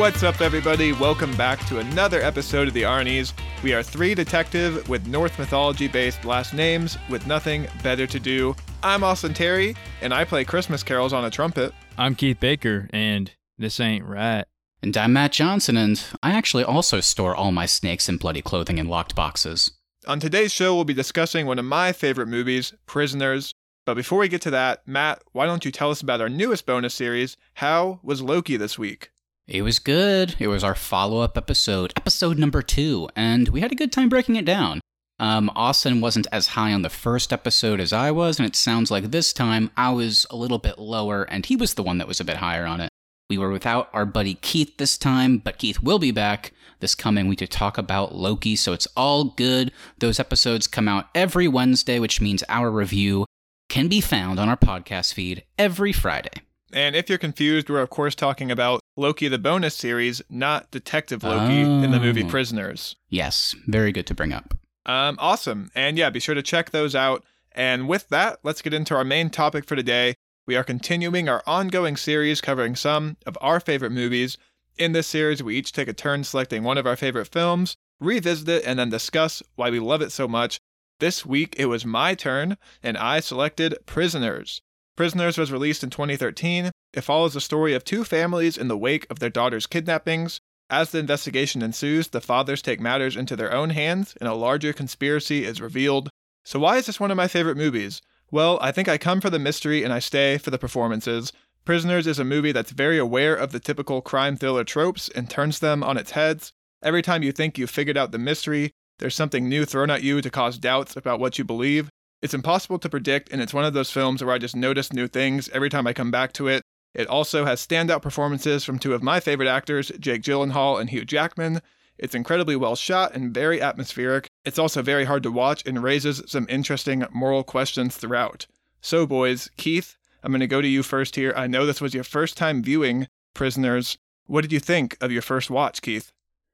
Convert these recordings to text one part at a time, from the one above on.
What's up, everybody? Welcome back to another episode of the Arnie's. We are three detective with Norse mythology based last names with nothing better to do. I'm Austin Terry, and I play Christmas carols on a trumpet. I'm Keith Baker, and this ain't right. And I'm Matt Johnson, and I actually also store all my snakes in bloody clothing in locked boxes. On today's show, we'll be discussing one of my favorite movies, Prisoners. But before we get to that, Matt, why don't you tell us about our newest bonus series, How Was Loki This Week? It was good. It was our follow up episode, episode number two, and we had a good time breaking it down. Um, Austin wasn't as high on the first episode as I was, and it sounds like this time I was a little bit lower, and he was the one that was a bit higher on it. We were without our buddy Keith this time, but Keith will be back this coming week to talk about Loki, so it's all good. Those episodes come out every Wednesday, which means our review can be found on our podcast feed every Friday. And if you're confused, we're of course talking about Loki the bonus series, not Detective Loki in the movie Oh. Prisoners. Yes, very good to bring up. Um, awesome. And yeah, be sure to check those out. And with that, let's get into our main topic for today. We are continuing our ongoing series covering some of our favorite movies. In this series, we each take a turn selecting one of our favorite films, revisit it, and then discuss why we love it so much. This week, it was my turn, and I selected Prisoners. Prisoners was released in 2013. It follows the story of two families in the wake of their daughter's kidnappings. As the investigation ensues, the fathers take matters into their own hands, and a larger conspiracy is revealed. So, why is this one of my favorite movies? Well, I think I come for the mystery and I stay for the performances. Prisoners is a movie that's very aware of the typical crime thriller tropes and turns them on its heads. Every time you think you've figured out the mystery, there's something new thrown at you to cause doubts about what you believe. It's impossible to predict, and it's one of those films where I just notice new things every time I come back to it. It also has standout performances from two of my favorite actors, Jake Gyllenhaal and Hugh Jackman. It's incredibly well shot and very atmospheric. It's also very hard to watch and raises some interesting moral questions throughout. So, boys, Keith, I'm going to go to you first here. I know this was your first time viewing Prisoners. What did you think of your first watch, Keith?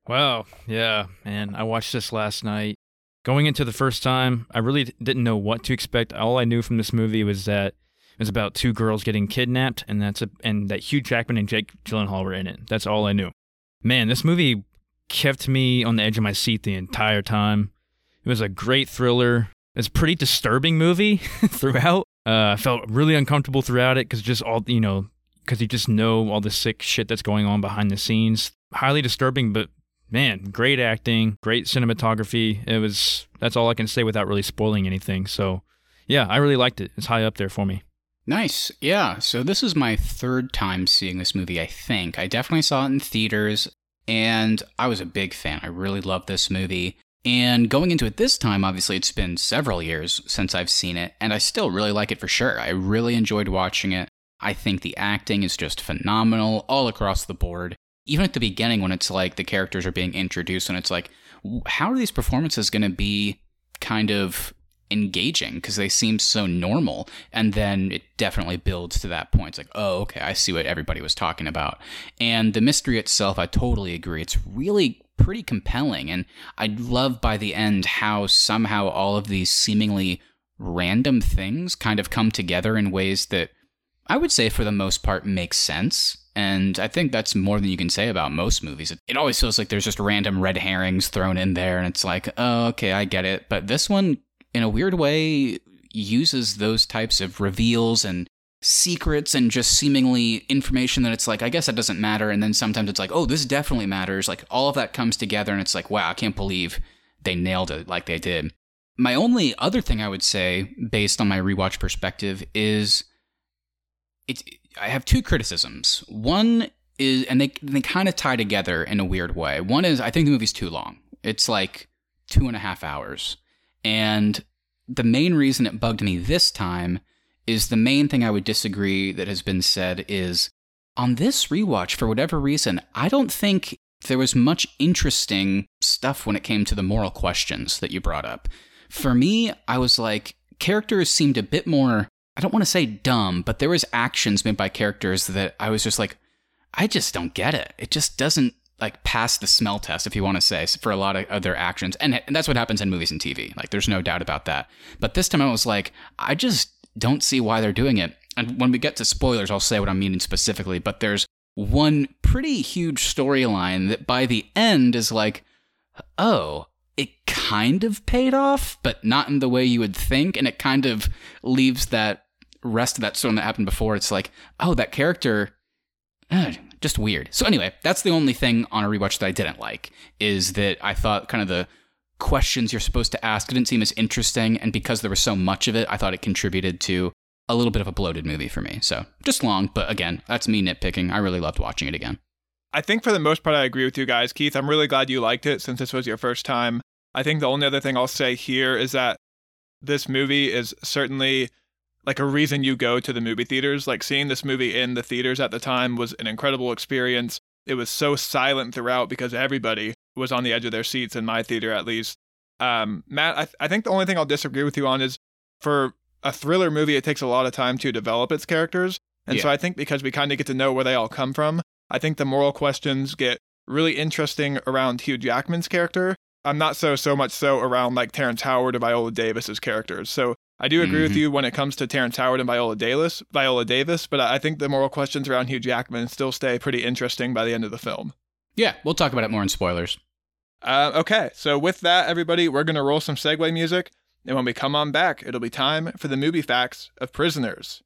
Wow, yeah, man. I watched this last night. Going into the first time, I really didn't know what to expect. All I knew from this movie was that it was about two girls getting kidnapped, and that's a, and that Hugh Jackman and Jake Gyllenhaal were in it. That's all I knew. Man, this movie kept me on the edge of my seat the entire time. It was a great thriller. It's a pretty disturbing movie throughout. Uh, I felt really uncomfortable throughout it because just all you know, because you just know all the sick shit that's going on behind the scenes. Highly disturbing, but man, great acting, great cinematography. It was that's all I can say without really spoiling anything. So, yeah, I really liked it. It's high up there for me. Nice. Yeah. So this is my third time seeing this movie, I think. I definitely saw it in theaters, and I was a big fan. I really loved this movie. And going into it this time, obviously, it's been several years since I've seen it, and I still really like it for sure. I really enjoyed watching it. I think the acting is just phenomenal all across the board. Even at the beginning, when it's like the characters are being introduced, and it's like, how are these performances going to be kind of engaging? Because they seem so normal. And then it definitely builds to that point. It's like oh okay i see what everybody was talking about. And the mystery itself i totally agree. It's really pretty compelling. And i love by the end how somehow all of these seemingly random things kind of come together in ways that i would say for the most part make sense and I think that's more than you can say about most movies. It, it always feels like there's just random red herrings thrown in there, and it's like, oh, okay, I get it. But this one in a weird way uses those types of reveals and secrets and just seemingly information that it's like i guess that doesn't matter and then sometimes it's like oh this definitely matters like all of that comes together and it's like wow i can't believe they nailed it like they did my only other thing i would say based on my rewatch perspective is it i have two criticisms. One is and they they kind of tie together in a weird way. One is i think the movie's too long. It's like two and a half hours. And the main reason it bugged me this time is the main thing I would disagree that has been said is on this rewatch, for whatever reason, I don't think there was much interesting stuff when it came to the moral questions that you brought up. For me, I was like, characters seemed a bit more, I don't want to say dumb, but there was actions made by characters that I was just like, I just don't get it. It just doesn't like pass the smell test, if you want to say, for a lot of other actions. And, and that's what happens in movies and TV. Like, there's no doubt about that. But this time I was like, I just don't see why they're doing it. And when we get to spoilers, I'll say what I'm meaning specifically. But there's one pretty huge storyline that by the end is like, oh, it kind of paid off, but not in the way you would think. And it kind of leaves that rest of that storm that happened before. It's like, oh, that character, uh, just weird. So anyway, that's the only thing on a rewatch that I didn't like is that I thought kind of the questions you're supposed to ask didn't seem as interesting. And because there was so much of it, I thought it contributed to a little bit of a bloated movie for me. So just long, but again, that's me nitpicking. I really loved watching it again. I think for the most part, I agree with you guys. Keith, I'm really glad you liked it since this was your first time. I think the only other thing I'll say here is that this movie is certainly like a reason you go to the movie theaters. Like seeing this movie in the theaters at the time was an incredible experience. It was so silent throughout because everybody was on the edge of their seats in my theater, at least. Um, Matt, I, th- I think the only thing I'll disagree with you on is for a thriller movie, it takes a lot of time to develop its characters. And yeah. so I think because we kind of get to know where they all come from, I think the moral questions get really interesting around Hugh Jackman's character. I'm not so so much so around like Terrence Howard or Viola Davis's characters. So I do agree mm-hmm. with you when it comes to Terrence Howard and Viola Davis, Viola Davis, but I think the moral questions around Hugh Jackman still stay pretty interesting by the end of the film. Yeah, we'll talk about it more in spoilers. Uh, okay, so with that, everybody, we're going to roll some segue music. And when we come on back, it'll be time for the movie facts of Prisoners.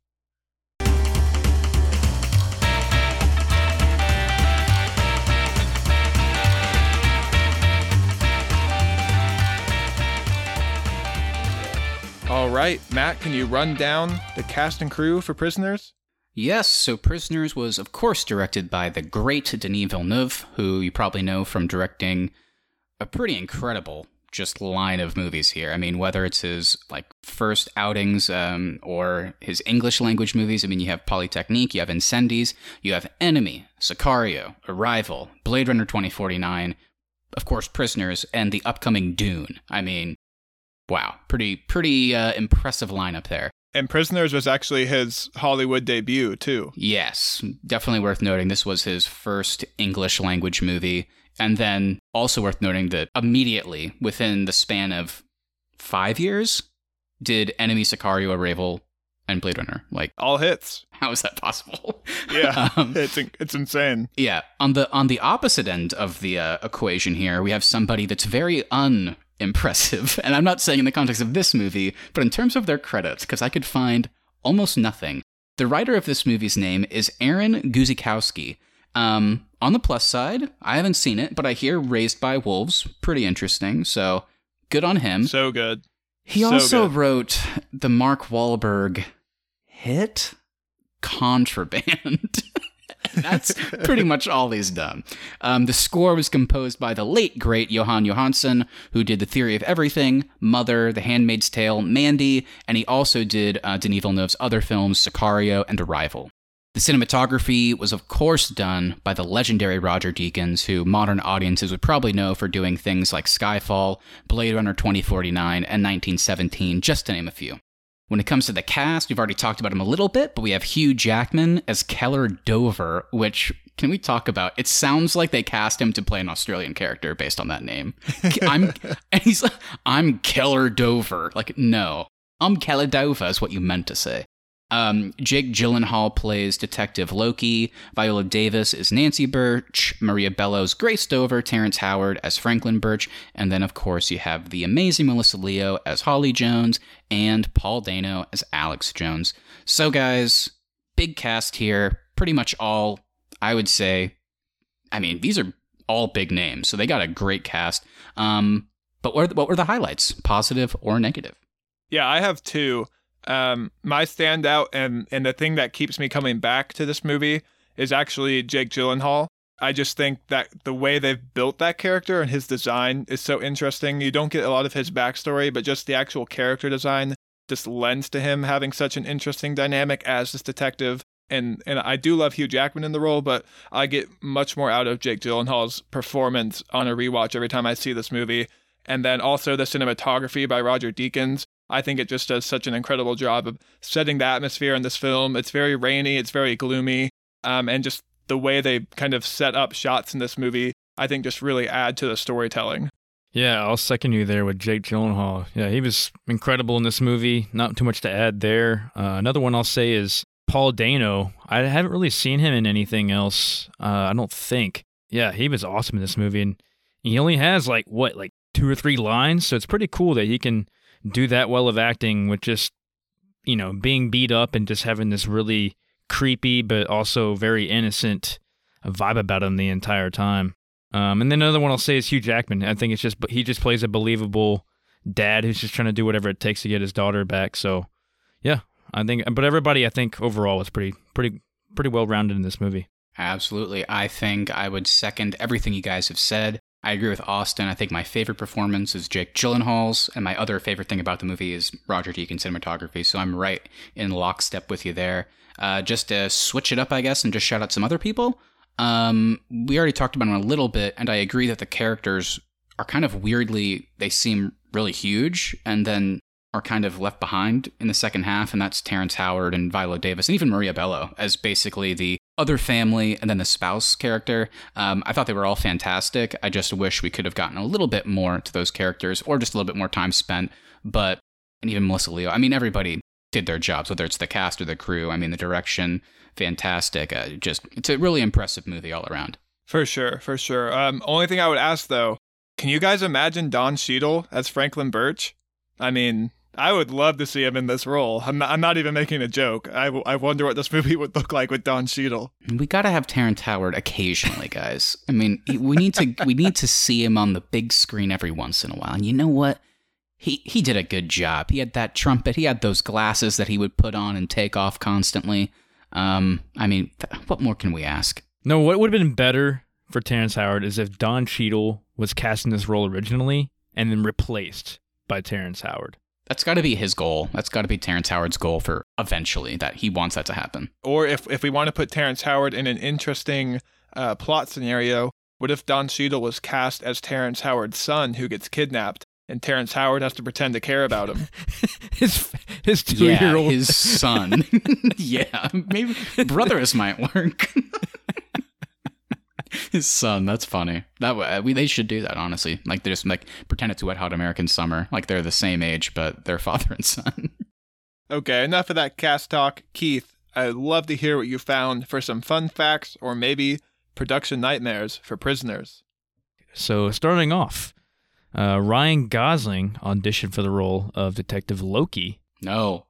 All right, Matt, can you run down the cast and crew for Prisoners? Yes, so Prisoners was, of course, directed by the great Denis Villeneuve, who you probably know from directing a pretty incredible just line of movies here. I mean, whether it's his like first outings um, or his English language movies. I mean, you have Polytechnique, you have Incendies, you have Enemy, Sicario, Arrival, Blade Runner 2049, of course, Prisoners, and the upcoming Dune. I mean, wow, pretty pretty uh, impressive lineup there. And Prisoners was actually his Hollywood debut too. Yes, definitely worth noting. This was his first English language movie. And then also worth noting that immediately within the span of five years, did Enemy, Sicario, Arrival, and Blade Runner. Like all hits. How is that possible? Yeah, um, it's it's insane. Yeah, on the on the opposite end of the uh, equation here, we have somebody that's very unimpressive, and I'm not saying in the context of this movie, but in terms of their credits, because I could find almost nothing. The writer of this movie's name is Aaron Guzikowski, um, on the plus side, I haven't seen it, but I hear Raised by Wolves pretty interesting. So good on him. So good. He so also good. wrote the Mark Wahlberg hit Contraband. That's pretty much all he's done. Um, the score was composed by the late great Jóhann Jóhannsson, who did The Theory of Everything, Mother, The Handmaid's Tale, Mandy, and he also did uh, Denis Villeneuve's other films, Sicario and Arrival. The cinematography was, of course, done by the legendary Roger Deakins, who modern audiences would probably know for doing things like Skyfall, Blade Runner 2049, and 1917, just to name a few. When it comes to the cast, we've already talked about him a little bit, but we have Hugh Jackman as Keller Dover, which can we talk about? It sounds like they cast him to play an Australian character based on that name. I'm and he's like, I'm Keller Dover. Like, no. I'm Keller Dover is what you meant to say. Um, Jake Gyllenhaal plays Detective Loki. Viola Davis is Nancy Birch. Maria Bello's, Grace Dover. Terrence Howard as Franklin Birch. And then, of course, you have the amazing Melissa Leo as Holly Jones and Paul Dano as Alex Jones. So, guys, big cast here. Pretty much all, I would say, I mean, these are all big names. So they got a great cast. Um, but what, what were the highlights, positive or negative? Yeah, I have two. Um, my standout and and the thing that keeps me coming back to this movie is actually Jake Gyllenhaal. I just think that the way they've built that character and his design is so interesting. You don't get a lot of his backstory, but just the actual character design just lends to him having such an interesting dynamic as this detective. And and I do love Hugh Jackman in the role, but I get much more out of Jake Gyllenhaal's performance on a rewatch every time I see this movie. And then also the cinematography by Roger Deakins. I think it just does such an incredible job of setting the atmosphere in this film. It's very rainy, it's very gloomy, um, and just the way they kind of set up shots in this movie, I think just really add to the storytelling. Yeah, I'll second you there with Jake Gyllenhaal. Yeah, he was incredible in this movie. Not too much to add there. Uh, another one I'll say is Paul Dano. I haven't really seen him in anything else. Uh, I don't think. Yeah, he was awesome in this movie, and he only has like what, like two or three lines. So it's pretty cool that he can do that well of acting with just, you know, being beat up and just having this really creepy but also very innocent vibe about him the entire time. Um, and then another one I'll say is Hugh Jackman. I think it's just he just plays a believable dad who's just trying to do whatever it takes to get his daughter back. So, yeah, I think. But everybody, I think overall was pretty pretty pretty well rounded in this movie. Absolutely. I think I would second everything you guys have said. I agree with Austin. I think my favorite performance is Jake Gyllenhaal's, and my other favorite thing about the movie is Roger Deakins cinematography. So I'm right in lockstep with you there. Uh, just to switch it up, I guess, and just shout out some other people. Um, we already talked about them a little bit, and I agree that the characters are kind of weirdly, they seem really huge, and then are kind of left behind in the second half, and that's Terrence Howard and Viola Davis, and even Maria Bello as basically the other family and then the spouse character. Um, I thought they were all fantastic. I just wish we could have gotten a little bit more to those characters or just a little bit more time spent. But, and even Melissa Leo, I mean, everybody did their jobs, whether it's the cast or the crew. I mean, the direction, fantastic. Uh, just, it's a really impressive movie all around. For sure, for sure. Um, only thing I would ask though, can you guys imagine Don Cheadle as Franklin Birch? I mean, I would love to see him in this role. I'm not, I'm not even making a joke. I, I wonder what this movie would look like with Don Cheadle. We got to have Terrence Howard occasionally, guys. I mean, we need to we need to see him on the big screen every once in a while. And you know what? He he did a good job. He had that trumpet. He had those glasses that he would put on and take off constantly. Um, I mean, th- what more can we ask? No, what would have been better for Terrence Howard is if Don Cheadle was cast in this role originally and then replaced by Terrence Howard. That's got to be his goal. That's got to be Terrence Howard's goal for eventually that he wants that to happen. Or if if we want to put Terrence Howard in an interesting uh, plot scenario, what if Don Cheadle was cast as Terrence Howard's son who gets kidnapped? And Terrence Howard has to pretend to care about him. his his two year old his son. yeah, maybe brothers might work. his son. That's funny. That uh, we they should do that honestly. Like they just like pretend it's a Wet Hot American Summer. Like they're the same age, but they're father and son. okay, enough of that cast talk. Keith, I'd love to hear what you found for some fun facts or maybe production nightmares for prisoners. So starting off, uh, Ryan Gosling auditioned for the role of Detective Loki. No.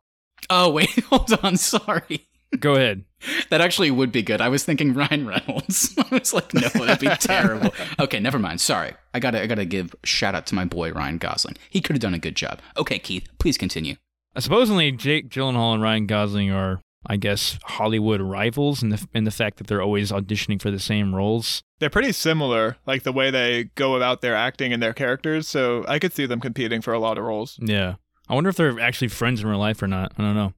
Oh wait, hold on. Sorry. Go ahead. That actually would be good. I was thinking Ryan Reynolds. I was like, no, that'd be terrible. Okay, never mind. Sorry. I gotta I gotta give shout out to my boy Ryan Gosling. He could have done a good job. Okay, Keith, please continue. Uh, supposedly Jake Gyllenhaal and Ryan Gosling are, I guess, Hollywood rivals in the in the fact that they're always auditioning for the same roles. They're pretty similar, like the way they go about their acting and their characters. So I could see them competing for a lot of roles. Yeah. I wonder if they're actually friends in real life or not. I don't know.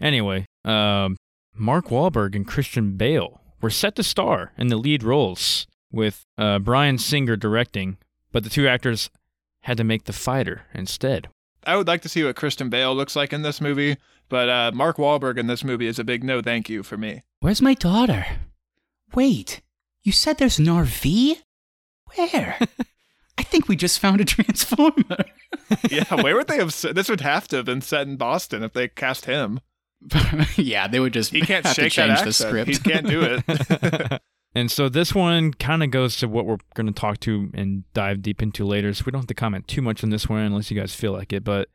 Anyway, um, Mark Wahlberg and Christian Bale were set to star in the lead roles, with uh, Bryan Singer directing, but the two actors had to make The Fighter instead. I would like to see what Christian Bale looks like in this movie, but uh, Mark Wahlberg in this movie is a big no thank you for me. Where's my daughter? Wait, you said there's an RV? Where? I think we just found a transformer. yeah, where would they have? This would have to have been set in Boston if they cast him. yeah, they would just he can't have shake to change that the script. He can't do it. and so this one kind of goes to what we're going to talk to and dive deep into later. So we don't have to comment too much on this one unless you guys feel like it. But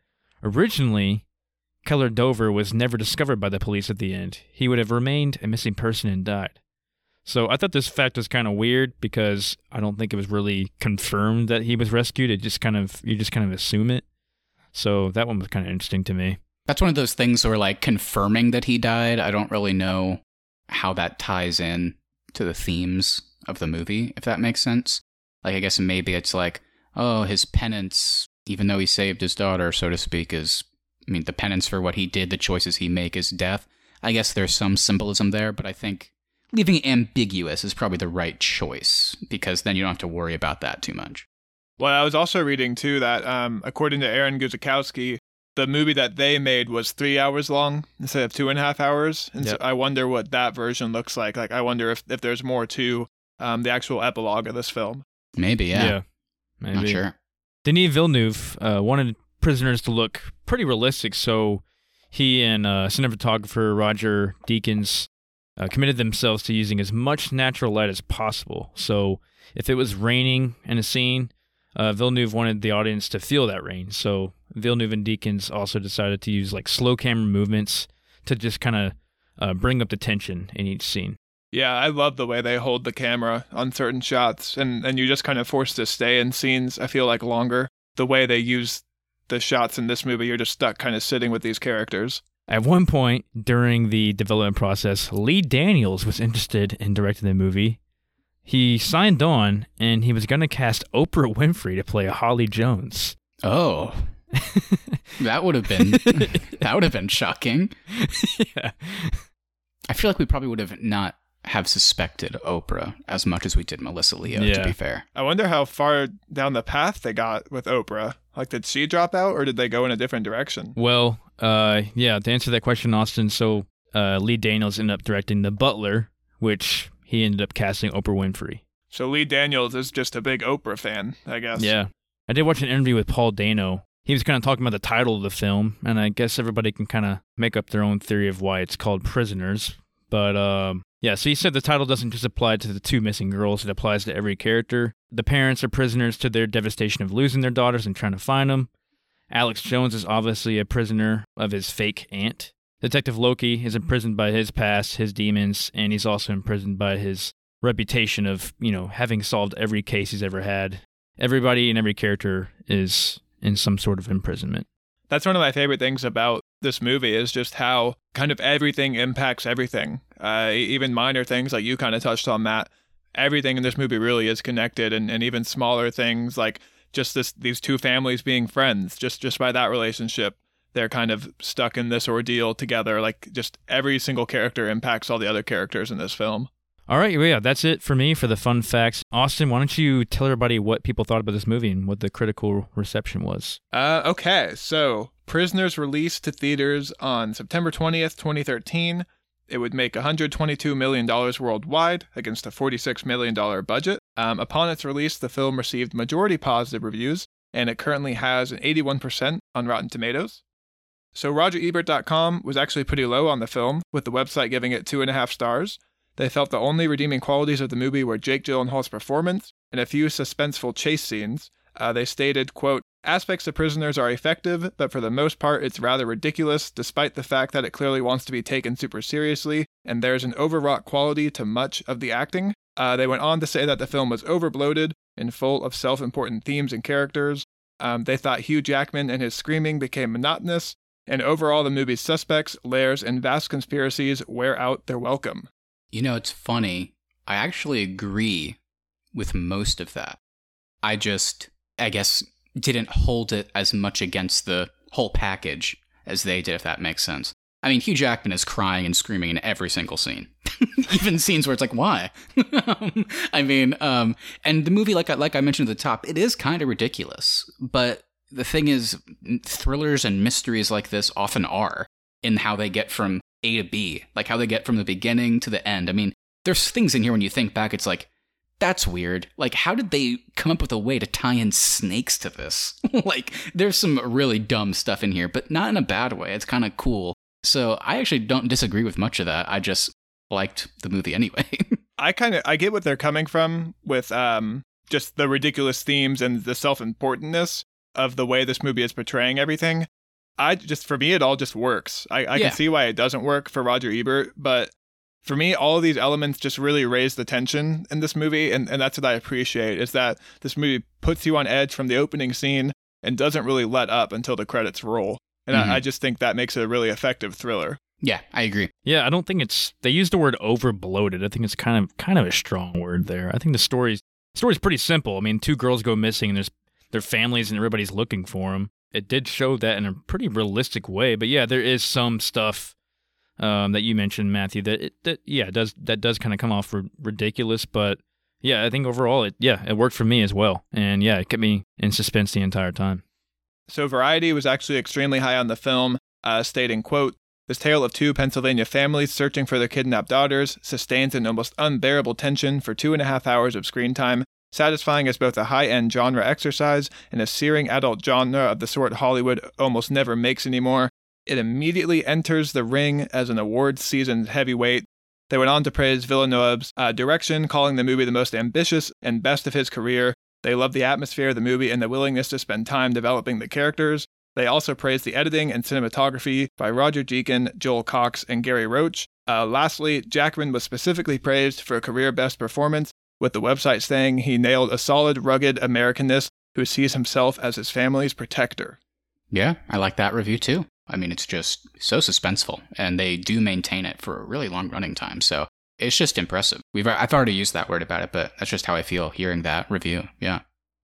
originally, Keller Dover was never discovered by the police at the end. He would have remained a missing person and died. So I thought this fact was kind of weird because I don't think it was really confirmed that he was rescued. It just kind of you just kind of assume it. So that one was kind of interesting to me. That's one of those things where like confirming that he died, I don't really know how that ties in to the themes of the movie, if that makes sense. Like I guess maybe it's like, oh, his penance, even though he saved his daughter, so to speak, is I mean, the penance for what he did, the choices he make is death. I guess there's some symbolism there, but I think leaving it ambiguous is probably the right choice because then you don't have to worry about that too much. Well, I was also reading too that um, according to Aaron Guzikowski, the movie that they made was three hours long instead of two and a half hours. And Yep. so I wonder what that version looks like. Like, I wonder if, if there's more to um, the actual epilogue of this film. Maybe, yeah. yeah maybe. Not sure. Denis Villeneuve uh, wanted prisoners to look pretty realistic, so he and uh, cinematographer Roger Deakins uh, committed themselves to using as much natural light as possible. So if it was raining in a scene, uh, Villeneuve wanted the audience to feel that rain. So Villeneuve and Deakins also decided to use like slow camera movements to just kind of uh, bring up the tension in each scene. Yeah, I love the way they hold the camera on certain shots, and and you just kind of forced to stay in scenes. I feel like longer. The way they use the shots in this movie, you're just stuck kind of sitting with these characters. At one point during the development process, Lee Daniels was interested in directing the movie. He signed on, and he was going to cast Oprah Winfrey to play Holly Jones. Oh, that would have been that would have been shocking. yeah. I feel like we probably would have not have suspected Oprah as much as we did Melissa Leo. To be fair, I wonder how far down the path they got with Oprah. Like, did she drop out, or did they go in a different direction? Well, uh, yeah, to answer that question, Austin, so uh, Lee Daniels ended up directing The Butler, which he ended up casting Oprah Winfrey. So Lee Daniels is just a big Oprah fan, I guess. Yeah. I did watch an interview with Paul Dano. He was kind of talking about the title of the film, and I guess everybody can kind of make up their own theory of why it's called Prisoners. But um, yeah, so he said the title doesn't just apply to the two missing girls, it applies to every character. The parents are prisoners to their devastation of losing their daughters and trying to find them. Alex Jones is obviously a prisoner of his fake aunt. Detective Loki is imprisoned by his past, his demons, and he's also imprisoned by his reputation of, you know, having solved every case he's ever had. Everybody and every character is in some sort of imprisonment. That's one of my favorite things about this movie is just how kind of everything impacts everything. Uh, even minor things like you kind of touched on, that. Everything in this movie really is connected, and, and even smaller things like just this these two families being friends. Just just by that relationship, they're kind of stuck in this ordeal together. Like just every single character impacts all the other characters in this film. All right, yeah, that's it for me for the fun facts. Austin, why don't you tell everybody what people thought about this movie and what the critical reception was? Uh, okay, so Prisoners released to theaters on September 20th, 2013. It would make $122 million worldwide against a $46 million budget. Um, upon its release, the film received majority positive reviews, and it currently has an 81% on Rotten Tomatoes. So, RogerEbert.com was actually pretty low on the film, with the website giving it two and a half stars. They felt the only redeeming qualities of the movie were Jake Gyllenhaal's performance and a few suspenseful chase scenes. Uh, they stated, quote, Aspects of Prisoners are effective, but for the most part it's rather ridiculous, despite the fact that it clearly wants to be taken super seriously, and there's an overwrought quality to much of the acting. Uh, they went on to say that the film was overbloated and full of self important themes and characters. Um, they thought Hugh Jackman and his screaming became monotonous, and overall the movie's suspects, layers, and vast conspiracies wear out their welcome. You know it's funny. I actually agree with most of that. I just, I guess, didn't hold it as much against the whole package as they did, if that makes sense. I mean, Hugh Jackman is crying and screaming in every single scene, even scenes where it's like, why? I mean, um, and the movie, like I, like I mentioned at the top, it is kind of ridiculous. But the thing is, thrillers and mysteries like this often are in how they get from A to B, like how they get from the beginning to the end. I mean, there's things in here when you think back, it's like, that's weird. Like, how did they come up with a way to tie in snakes to this? like, there's some really dumb stuff in here, but not in a bad way. It's kind of cool. So I actually don't disagree with much of that. I just liked the movie anyway. I kind of I get what they're coming from with um just the ridiculous themes and the self-importantness of the way this movie is portraying everything. I just for me it all just works. I, I Yeah. can see why it doesn't work for Roger Ebert, but for me all of these elements just really raise the tension in this movie and, and that's what I appreciate is that this movie puts you on edge from the opening scene and doesn't really let up until the credits roll. And Mhm. I, I just think that makes it a really effective thriller. yeah, I agree. Yeah, I don't think it's they use the word over bloated. I think it's kind of kind of a strong word there. I think the story's story's pretty simple. I mean, two girls go missing and there's their families and everybody's looking for them. It did show that in a pretty realistic way, but yeah, there is some stuff um, that you mentioned, Matthew. That it, that yeah does that does kind of come off ri- ridiculous, but yeah, I think overall it yeah it worked for me as well, and yeah, it kept me in suspense the entire time. So Variety was actually extremely high on the film, uh, stating, quote, this tale of two Pennsylvania families searching for their kidnapped daughters sustains an almost unbearable tension for two and a half hours of screen time, satisfying as both a high-end genre exercise and a searing adult genre of the sort Hollywood almost never makes anymore. It immediately enters the ring as an awards seasoned heavyweight. They went on to praise Villeneuve's uh, direction, calling the movie the most ambitious and best of his career. They loved the atmosphere of the movie and the willingness to spend time developing the characters. They also praised the editing and cinematography by Roger Deakins, Joel Cox, and Gary Roach. Uh, lastly, Jackman was specifically praised for a career best performance, with the website saying he nailed a solid, rugged Americanness who sees himself as his family's protector. Yeah, I like that review too. I mean, it's just so suspenseful, and they do maintain it for a really long running time. So it's just impressive. We've I've already used that word about it, but that's just how I feel hearing that review. Yeah.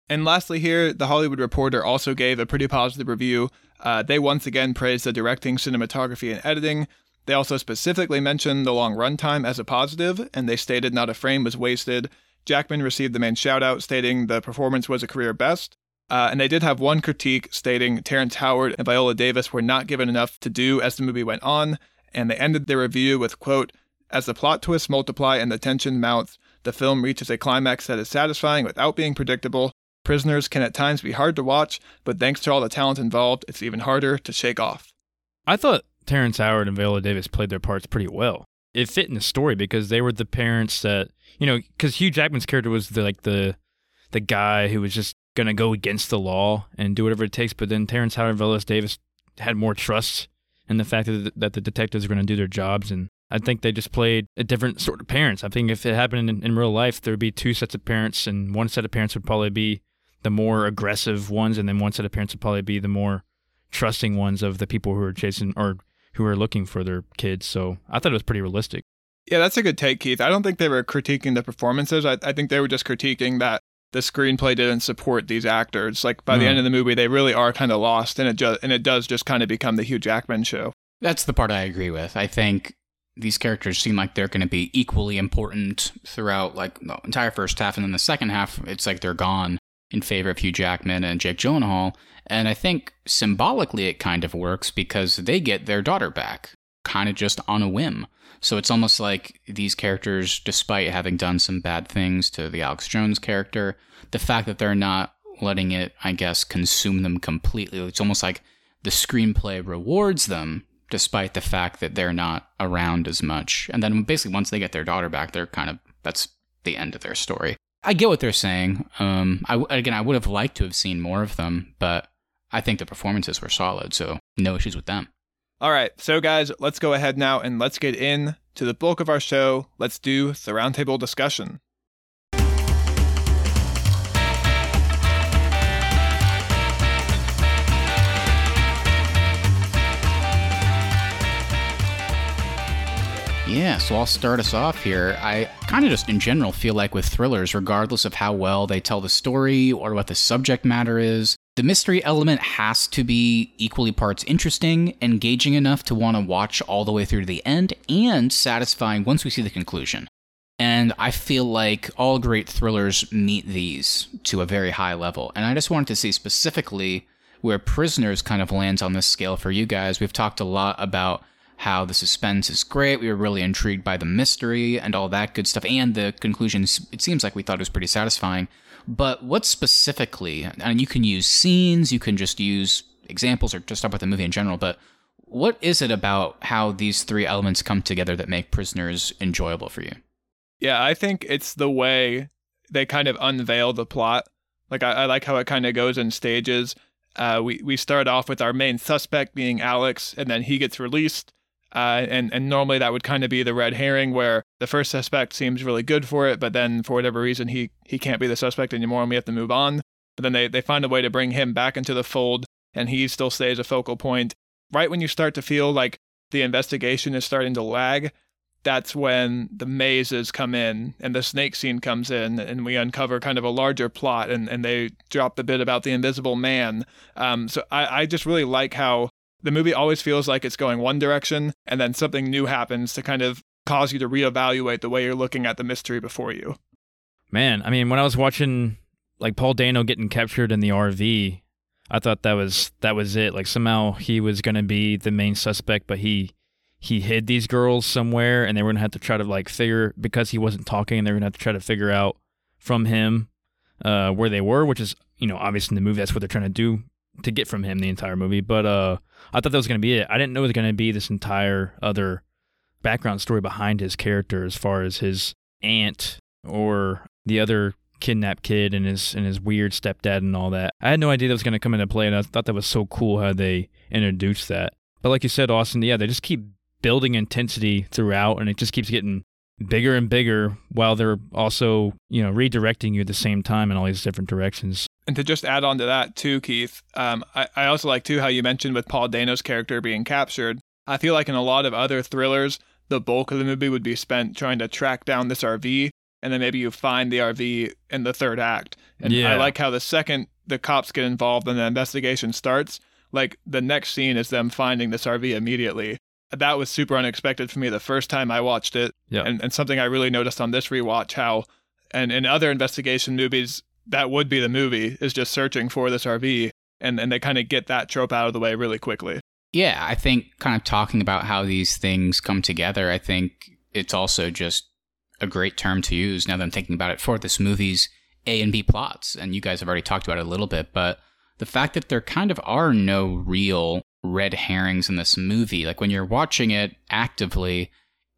And lastly, here, The Hollywood Reporter also gave a pretty positive review. Uh, they once again praised the directing, cinematography, and editing. They also specifically mentioned the long runtime as a positive, and they stated not a frame was wasted. Jackman received the main shout out, stating the performance was a career best. Uh, and they did have one critique stating Terrence Howard and Viola Davis were not given enough to do as the movie went on, and they ended their review with quote, As the plot twists multiply and the tension mounts, the film reaches a climax that is satisfying without being predictable. Prisoners can at times be hard to watch, but thanks to all the talent involved, it's even harder to shake off. I thought Terrence Howard and Viola Davis played their parts pretty well. It fit in the story because they were the parents that you know, because Hugh Jackman's character was the like the the guy who was just gonna go against the law and do whatever it takes. But then Terrence Howard and Viola Davis had more trust in the fact that the, that the detectives were to do their jobs, and I think they just played a different sort of parents. I think if it happened in, in real life, there would be two sets of parents, and one set of parents would probably be the more aggressive ones, and then one set of parents would probably be the more trusting ones of the people who are chasing or who are looking for their kids. So I thought it was pretty realistic. Yeah, that's a good take, Keith. I don't think they were critiquing the performances. I, I think they were just critiquing that the screenplay didn't support these actors. Like by the hmm. end of the movie, they really are kind of lost, and it just and it does just kind of become the Hugh Jackman show. That's the part I agree with. I think these characters seem like they're going to be equally important throughout like the entire first half, and then the second half, it's like they're gone in favor of Hugh Jackman and Jake Gyllenhaal. And I think symbolically it kind of works because they get their daughter back, kind of just on a whim. So it's almost like these characters, despite having done some bad things to the Alex Jones character, the fact that they're not letting it, I guess, consume them completely, it's almost like the screenplay rewards them despite the fact that they're not around as much. And then basically, once they get their daughter back, they're kind of that's the end of their story. I get what they're saying. Um, I, again, I would have liked to have seen more of them, but I think the performances were solid, so no issues with them. All right, so guys, let's go ahead now and let's get in to the bulk of our show. Let's do the roundtable discussion. Yeah, so I'll start us off here. I kind of just in general feel like with thrillers, regardless of how well they tell the story or what the subject matter is, the mystery element has to be equally parts interesting, engaging enough to want to watch all the way through to the end, and satisfying once we see the conclusion. And I feel like all great thrillers meet these to a very high level. And I just wanted to see specifically where Prisoners kind of lands on this scale for you guys. We've talked a lot about how the suspense is great. We were really intrigued by the mystery and all that good stuff. And the conclusions, it seems like we thought it was pretty satisfying. But what specifically, and you can use scenes, you can just use examples or just talk about the movie in general, but what is it about how these three elements come together that make Prisoners enjoyable for you? Yeah, I think it's the way they kind of unveil the plot. Like I, I like how it kind of goes in stages. Uh, we we start off with our main suspect being Alex, and then he gets released, uh, and and normally that would kind of be the red herring where the first suspect seems really good for it, but then for whatever reason he he can't be the suspect anymore, and we have to move on. But then they they find a way to bring him back into the fold, and he still stays a focal point. Right when you start to feel like the investigation is starting to lag, that's when the mazes come in and the snake scene comes in and we uncover kind of a larger plot and, and they drop the bit about the invisible man um, so I, I just really like how the movie always feels like it's going one direction and then something new happens to kind of cause you to reevaluate the way you're looking at the mystery before you. Man, I mean, when I was watching like Paul Dano getting captured in the RV, I thought that was that was it. Like somehow he was to be the main suspect, but he he hid these girls somewhere and they were to have to try to like figure because he wasn't talking, and they were going to have to try to figure out from him uh, where they were, which is, you know, obviously in the movie that's what they're trying to do to get from him the entire movie. But uh, I thought that was going to be it. I didn't know it was going to be this entire other background story behind his character, as far as his aunt or the other kidnapped kid and his and his weird stepdad and all that. I had no idea that was going to come into play, and I thought that was so cool how they introduced that. But like you said, Austin, yeah, they just keep building intensity throughout, and it just keeps getting bigger and bigger while they're also you know redirecting you at the same time in all these different directions. And to just add on to that too, Keith, um, I, I also like too how you mentioned with Paul Dano's character being captured. I feel like in a lot of other thrillers, the bulk of the movie would be spent trying to track down this RV, and then maybe you find the RV in the third act. And Yeah. I like how the second the cops get involved and the investigation starts, like the next scene is them finding this RV immediately. That was super unexpected for me the first time I watched it. Yeah. And, and something I really noticed on this rewatch how, and in other investigation movies, that would be the movie, is just searching for this RV. And, and they kind of get that trope out of the way really quickly. Yeah, I think kind of talking about how these things come together, I think it's also just a great term to use now that I'm thinking about it for this movie's A and B plots. And you guys have already talked about it a little bit, but the fact that there kind of are no real red herrings in this movie, like when you're watching it actively,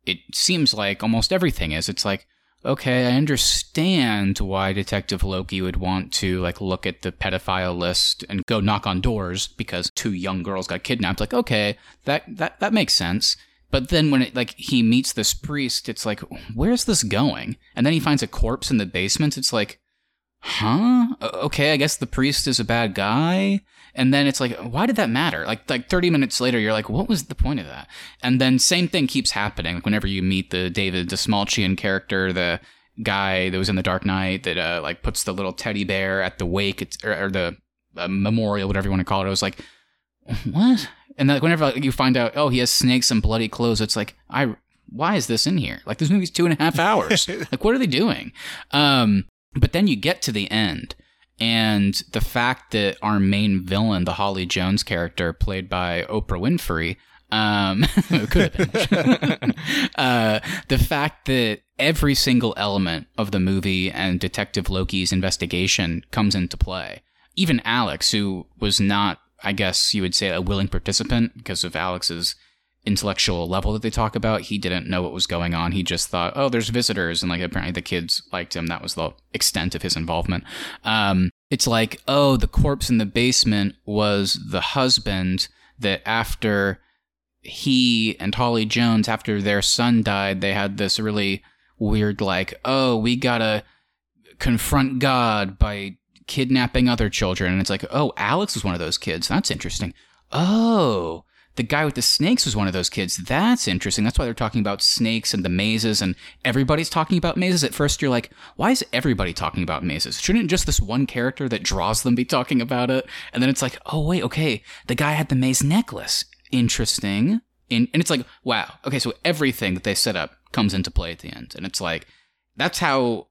it seems like almost everything is. It's like, okay, I understand why Detective Loki would want to like look at the pedophile list and go knock on doors because two young girls got kidnapped. Like, okay, that that that makes sense. But then when it like he meets this priest, it's like, where's this going? And then he finds a corpse in the basement. It's like, huh? Okay, I guess the priest is a bad guy. And then it's like, why did that matter? Like, like 30 minutes later, you're like, what was the point of that? And then same thing keeps happening. Like whenever you meet the David Dastmalchian character, the guy that was in the Dark Knight that uh, like puts the little teddy bear at the wake, it's, or, or the uh, memorial, whatever you want to call it. I was like, what? And then like, whenever like, you find out, oh, he has snakes and bloody clothes, it's like, I, why is this in here? Like this movie's two and a half hours. like what are they doing? Um, but then you get to the end, and the fact that our main villain, the Holly Jones character, played by Oprah Winfrey, um, could have been. uh, the fact that every single element of the movie and Detective Loki's investigation comes into play. Even Alex, who was not, I guess you would say, a willing participant because of Alex's intellectual level that they talk about. He didn't know what was going on. He just thought, oh, there's visitors. And like apparently the kids liked him. That was the extent of his involvement. Um, it's like, oh, the corpse in the basement was the husband that after he and Holly Jones, after their son died, they had this really weird, like, oh, we gotta confront God by kidnapping other children. And it's like, oh, Alex was one of those kids. That's interesting. Oh, the guy with the snakes was one of those kids. That's interesting. That's why they're talking about snakes and the mazes, and everybody's talking about mazes. At first, you're like, why is everybody talking about mazes? Shouldn't just this one character that draws them be talking about it? And then it's like, oh, wait, okay, the guy had the maze necklace. Interesting. And, and it's like, wow, okay, so everything that they set up comes into play at the end. And it's like, that's how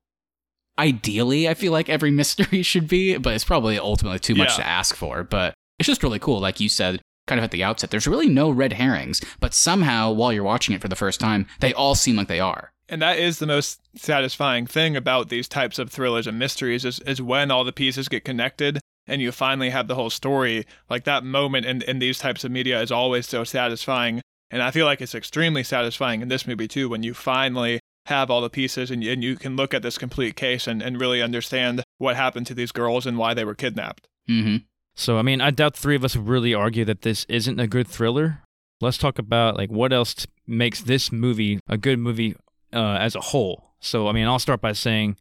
ideally I feel like every mystery should be, but it's probably ultimately too much Yeah. to ask for. But it's just really cool. Like you said, kind of at the outset, there's really no red herrings, but somehow while you're watching it for the first time, they all seem like they are. And that is the most satisfying thing about these types of thrillers and mysteries is, is when all the pieces get connected and you finally have the whole story. Like that moment in, in these types of media is always so satisfying. And I feel like it's extremely satisfying in this movie too when you finally have all the pieces and, and you can look at this complete case and, and really understand what happened to these girls and why they were kidnapped. hmm So I mean, I doubt three of us would really argue that this isn't a good thriller. Let's talk about like what else t- makes this movie a good movie uh, as a whole. So I mean, I'll start by saying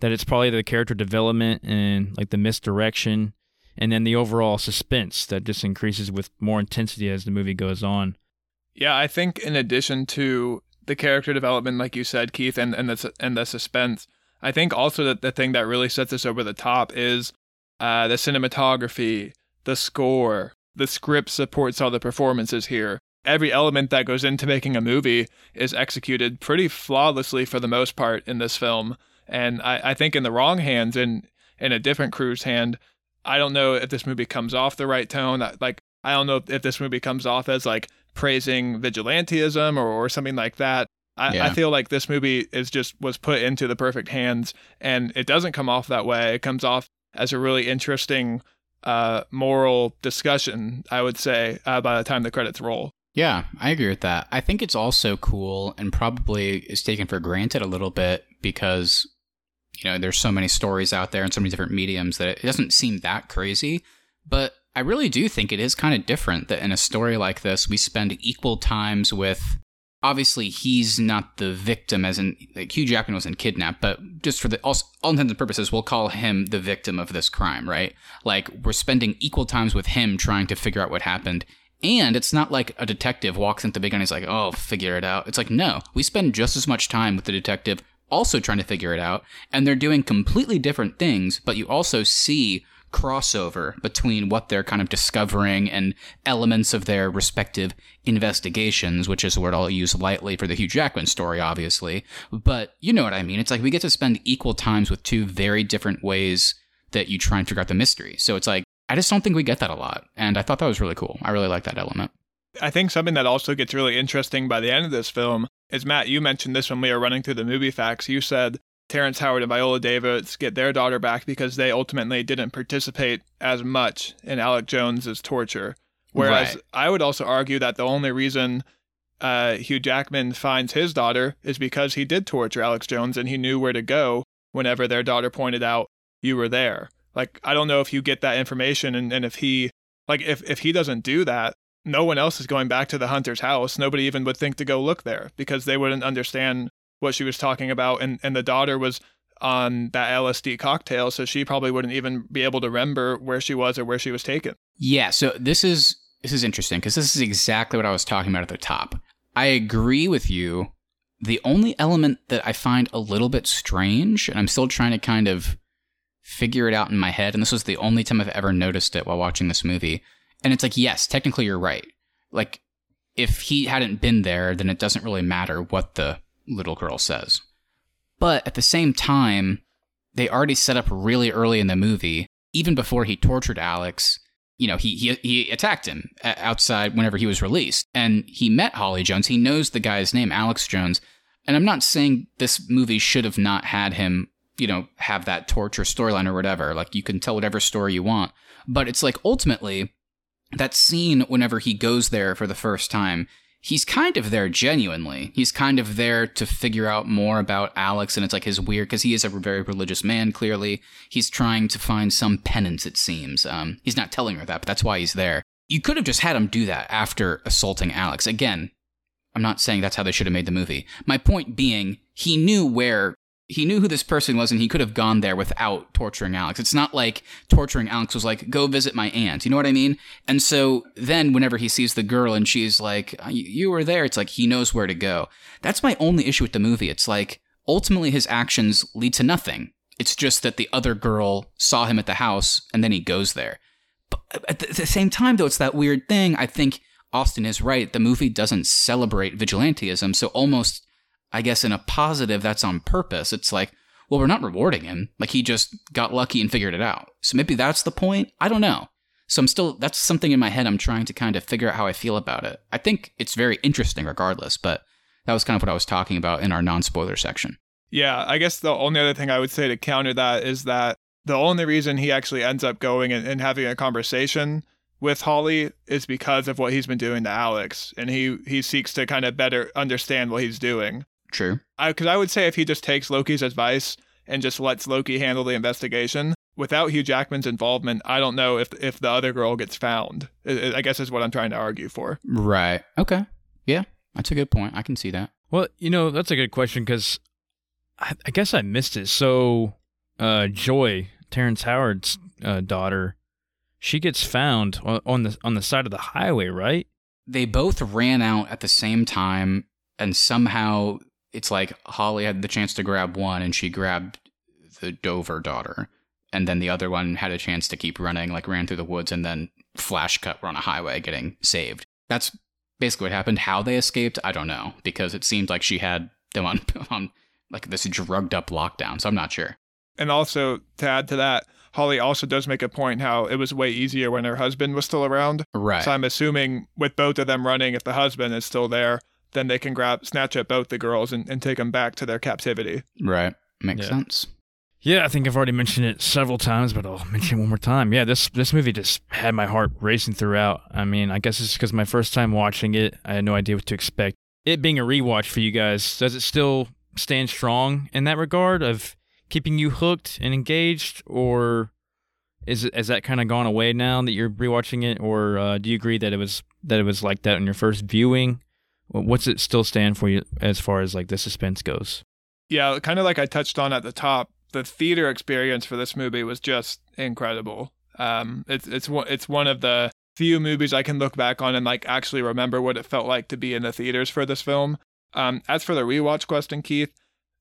that it's probably the character development and like the misdirection, and then the overall suspense that just increases with more intensity as the movie goes on. Yeah, I think in addition to the character development, like you said, Keith, and and the and the suspense, I think also that the thing that really sets us over the top is uh, the cinematography, the score, the script supports all the performances here. Every element that goes into making a movie is executed pretty flawlessly for the most part in this film. And I, I think in the wrong hands, in in a different crew's hand, I don't know if this movie comes off the right tone. Like I don't know if this movie comes off as like praising vigilantism or, or something like that. I, Yeah. I feel like this movie is just was put into the perfect hands, and it doesn't come off that way. It comes off as a really interesting uh, moral discussion, I would say, uh, by the time the credits roll. Yeah, I agree with that. I think it's also cool and probably is taken for granted a little bit because, you know, there's so many stories out there and so many different mediums that it doesn't seem that crazy. But I really do think it is kind of different that in a story like this, we spend equal times with. Obviously, he's not the victim, as in like, Hugh Jackman wasn't kidnapped, but just for the all, all intents and purposes, we'll call him the victim of this crime, right? Like we're spending equal times with him trying to figure out what happened, and it's not like a detective walks into the big and he's like, oh, figure it out. It's like, no, we spend just as much time with the detective also trying to figure it out. And they're doing completely different things, but you also see crossover between what they're kind of discovering and elements of their respective investigations, which is a word I'll use lightly for the Hugh Jackman story, obviously. But you know what I mean. It's like we get to spend equal times with two very different ways that you try and figure out the mystery. So it's like, I just don't think we get that a lot. And I thought that was really cool. I really like that element. I think something that also gets really interesting by the end of this film is Matt, you mentioned this when we were running through the movie facts. You said Terrence Howard and Viola Davis get their daughter back because they ultimately didn't participate as much in Alex Jones's torture. Whereas Right. I would also argue that the only reason uh, Hugh Jackman finds his daughter is because he did torture Alex Jones and he knew where to go whenever their daughter pointed out you were there. Like I don't know if you get that information and, and if he like if, if he doesn't do that, no one else is going back to the hunter's house. Nobody even would think to go look there because they wouldn't understand what she was talking about and, and the daughter was on that LSD cocktail, so she probably wouldn't even be able to remember where she was or where she was taken. Yeah, so this is this is interesting because this is exactly what I was talking about at the top. I agree with you. The only element that I find a little bit strange, and I'm still trying to kind of figure it out in my head, and this was the only time I've ever noticed it while watching this movie. And it's like, yes, technically you're right. Like, if he hadn't been there, then it doesn't really matter what the little girl says. But at the same time, they already set up really early in the movie, even before he tortured Alex, you know, he, he, he attacked him outside whenever he was released. And he met Holly Jones. He knows the guy's name, Alex Jones. And I'm not saying this movie should have not had him, you know, have that torture storyline or whatever. Like, you can tell whatever story you want. But it's like, ultimately, that scene whenever he goes there for the first time, he's kind of there genuinely. He's kind of there to figure out more about Alex, and it's like his weird because he is a very religious man. Clearly, he's trying to find some penance. It seems. Um, he's not telling her that, but that's why he's there. You could have just had him do that after assaulting Alex. Again, I'm not saying that's how they should have made the movie. My point being, he knew where he knew who this person was and he could have gone there without torturing Alex. It's not like torturing Alex was like, go visit my aunt. You know what I mean? And so then whenever he sees the girl and she's like, uh, you you were there, it's like he knows where to go. That's my only issue with the movie. It's like ultimately his actions lead to nothing. It's just that the other girl saw him at the house and then he goes there. But uh, at the, at the same time, though, it's that weird thing. I think Austin is right. The movie doesn't celebrate vigilantism. So almost I guess in a positive, that's on purpose. It's like, well, we're not rewarding him. Like he just got lucky and figured it out. So maybe that's the point. I don't know. So I'm still, that's something in my head. I'm trying to kind of figure out how I feel about it. I think it's very interesting regardless, but that was kind of what I was talking about in our non spoiler section. Yeah, I guess the only other thing I would say to counter that is that the only reason he actually ends up going and, and having a conversation with Holly is because of what he's been doing to Alex, and he he seeks to kind of better understand what he's doing. True. Because I, would say if he just takes Loki's advice and just lets Loki handle the investigation without Hugh Jackman's involvement, I don't know if if the other girl gets found. I, I guess is what I'm trying to argue for. Right. Okay. Yeah, that's a good point. I can see that. Well, you know, that's a good question because I, I guess I missed it. So, uh, Joy, Terrence Howard's uh, daughter, she gets found on, on the on the side of the highway, right? They both ran out at the same time, and somehow it's like Holly had the chance to grab one, and she grabbed the Dover daughter, and then the other one had a chance to keep running, like ran through the woods, and then flash cut were on a highway getting saved. That's basically what happened. How they escaped, I don't know, because it seemed like she had them on on like this drugged up lockdown. So I'm not sure. And also to add to that, Holly also does make a point how it was way easier when her husband was still around. Right. So I'm assuming with both of them running, if the husband is still there, then they can grab, snatch up both the girls and, and take them back to their captivity. Right. Makes Yeah. sense. Yeah, I think I've already mentioned it several times, but I'll mention it one more time. Yeah, this this movie just had my heart racing throughout. I mean, I guess it's because my first time watching it, I had no idea what to expect. It being a rewatch for you guys, does it still stand strong in that regard of keeping you hooked and engaged, or is it has that kind of gone away now that you're rewatching it, or uh, do you agree that it was that it was like that on your first viewing? What's it still stand for you as far as like the suspense goes? Yeah, kind of like I touched on at the top the theater experience for this movie was just incredible. Um, it's it's it's one of the few movies I can look back on and like actually remember what it felt like to be in the theaters for this film. Um, as for the rewatch question, Keith,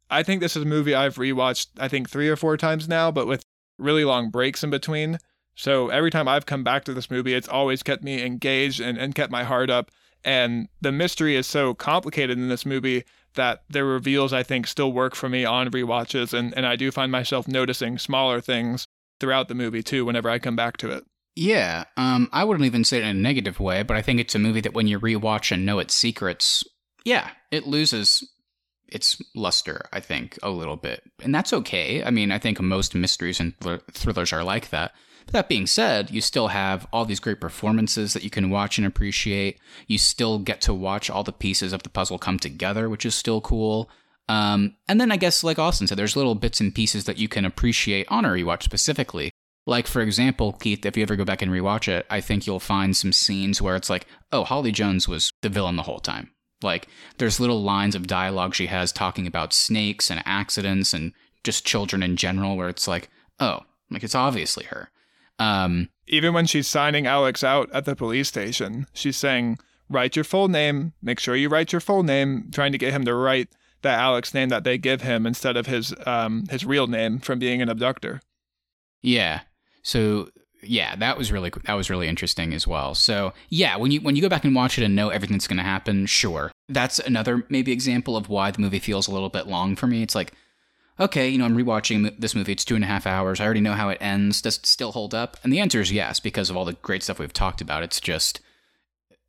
I think this is a movie I've rewatched I think three or four times now, but with really long breaks in between. So every time I've come back to this movie, it's always kept me engaged and, and kept my heart up. And the mystery is so complicated in this movie that the reveals I think still work for me on rewatches and, and I do find myself noticing smaller things throughout the movie too whenever I come back to it. Yeah, um, I wouldn't even say it in a negative way, but I think it's a movie that when you rewatch and know its secrets, yeah, it loses its luster, I think, a little bit. And that's okay. I mean, I think most mysteries and thrillers are like that. That being said, you still have all these great performances that you can watch and appreciate. You still get to watch all the pieces of the puzzle come together, which is still cool. Um, and then I guess, like Austin said, there's little bits and pieces that you can appreciate on a rewatch specifically. Like, for example, Keith, if you ever go back and rewatch it, I think you'll find some scenes where it's like, oh, Holly Jones was the villain the whole time. Like, there's little lines of dialogue she has talking about snakes and accidents and just children in general where it's like, oh, like it's obviously her. Um, Even when she's signing Alex out at the police station, she's saying, write your full name, make sure you write your full name, trying to get him to write that Alex name that they give him instead of his um, his real name from being an abductor. Yeah. So yeah, that was really that was really interesting as well. So yeah, when you when you go back and watch it and know everything's going to happen, sure, that's another maybe example of why the movie feels a little bit long for me. It's like okay, you know, I'm rewatching this movie. It's two and a half hours. I already know how it ends. Does it still hold up? And the answer is yes, because of all the great stuff we've talked about. It's just,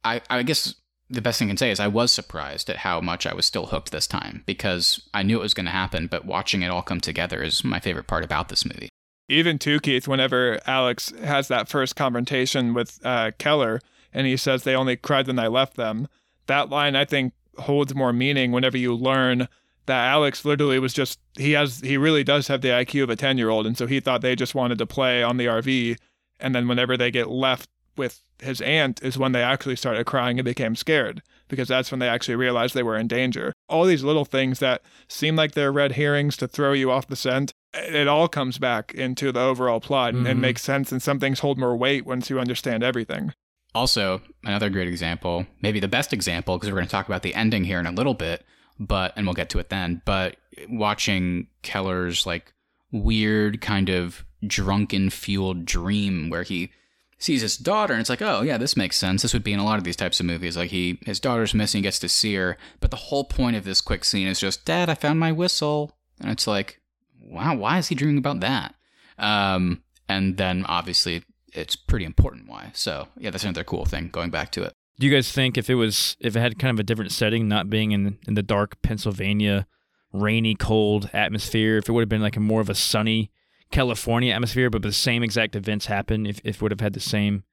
I, I guess the best thing I can say is I was surprised at how much I was still hooked this time because I knew it was going to happen, but watching it all come together is my favorite part about this movie. Even too, Keith, whenever Alex has that first confrontation with uh, Keller and he says they only cried when I left them, that line I think holds more meaning whenever you learn that Alex literally was just he has he really does have the IQ of a 10 year old and so he thought they just wanted to play on the RV and then whenever they get left with his aunt is when they actually started crying and became scared because that's when they actually realized they were in danger. All these little things that seem like they're red herrings to throw you off the scent, it all comes back into the overall plot mm-hmm. and makes sense and some things hold more weight once you understand everything. Also, another great example, maybe the best example because we're going to talk about the ending here in a little bit but and we'll get to it then. But watching Keller's like weird kind of drunken fueled dream where he sees his daughter and it's like oh yeah this makes sense. This would be in a lot of these types of movies. Like he his daughter's missing gets to see her but the whole point of this quick scene is just dad i found my whistle. And it's like wow why is he dreaming about that? Um and then obviously it's pretty important why. So yeah that's another cool thing going back to it do you guys think if it was if it had kind of a different setting, not being in in the dark Pennsylvania, rainy, cold atmosphere, if it would have been like a more of a sunny California atmosphere, but the same exact events happen, if if it would have had the same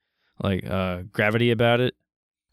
like uh, gravity about it?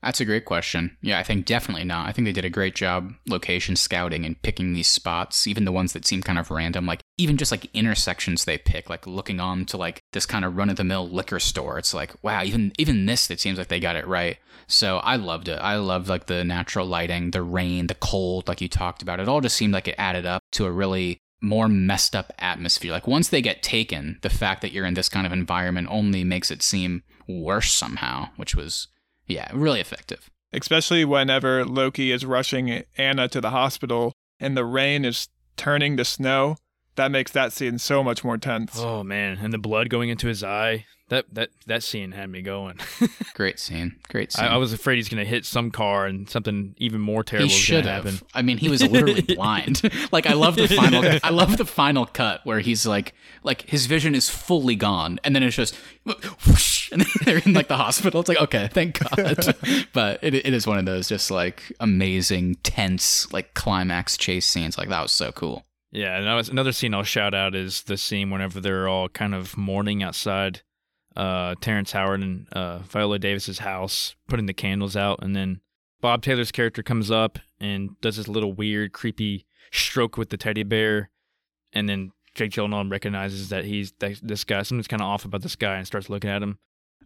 That's a great question. Yeah, I think definitely not. I think they did a great job location scouting and picking these spots, even the ones that seem kind of random, like even just like intersections they pick, like looking on to like this kind of run of the mill liquor store. It's like, wow, even even this it seems like they got it right. So I loved it. I loved like the natural lighting, the rain, the cold, like you talked about. It all just seemed like it added up to a really more messed up atmosphere. Like once they get taken, the fact that you're in this kind of environment only makes it seem worse somehow, which was yeah, really effective. Especially whenever Loki is rushing Anna to the hospital and the rain is turning to snow. That makes that scene so much more tense. Oh man, and the blood going into his eye that that that scene had me going. Great scene. Great scene. I, I, was afraid he's going to hit some car and something even more terrible. He should have. Happen. I mean, he was literally blind. like I love the final. I love the final cut where he's like, like his vision is fully gone, and then it's just whoosh, and then they're in like the hospital. It's like okay, thank God. but it it is one of those just like amazing, tense, like climax chase scenes. Like that was so cool. Yeah, and was another scene I'll shout out is the scene whenever they're all kind of mourning outside uh, Terrence Howard and uh, Viola Davis's house, putting the candles out, and then Bob Taylor's character comes up and does this little weird, creepy stroke with the teddy bear, and then Jake Gyllenhaal recognizes that he's that this guy. Something's kind of off about this guy, and starts looking at him.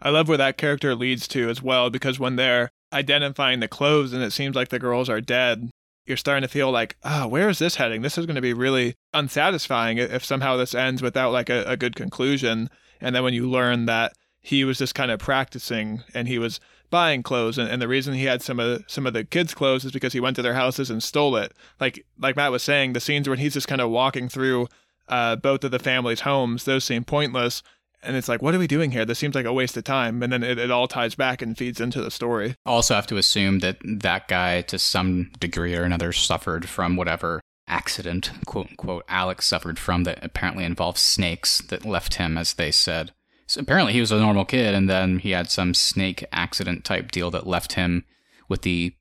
I love where that character leads to as well because when they're identifying the clothes and it seems like the girls are dead, you're starting to feel like, oh, where is this heading? This is going to be really unsatisfying if somehow this ends without like a, a good conclusion. And then when you learn that he was just kind of practicing and he was buying clothes and, and the reason he had some of some of the kids' clothes is because he went to their houses and stole it. Like like Matt was saying, the scenes where he's just kind of walking through uh, both of the families' homes, those seem pointless. And it's like, what are we doing here? This seems like a waste of time. And then it, it all ties back and feeds into the story. Also, have to assume that that guy, to some degree or another, suffered from whatever accident, quote unquote, Alex suffered from that apparently involved snakes that left him, as they said. So apparently he was a normal kid, and then he had some snake accident type deal that left him with the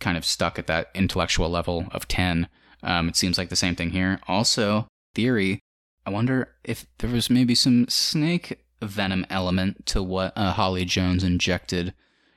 kind of stuck at that intellectual level of 10. Um, it seems like the same thing here. Also, theory I wonder if there was maybe some snake venom element to what uh, Holly Jones injected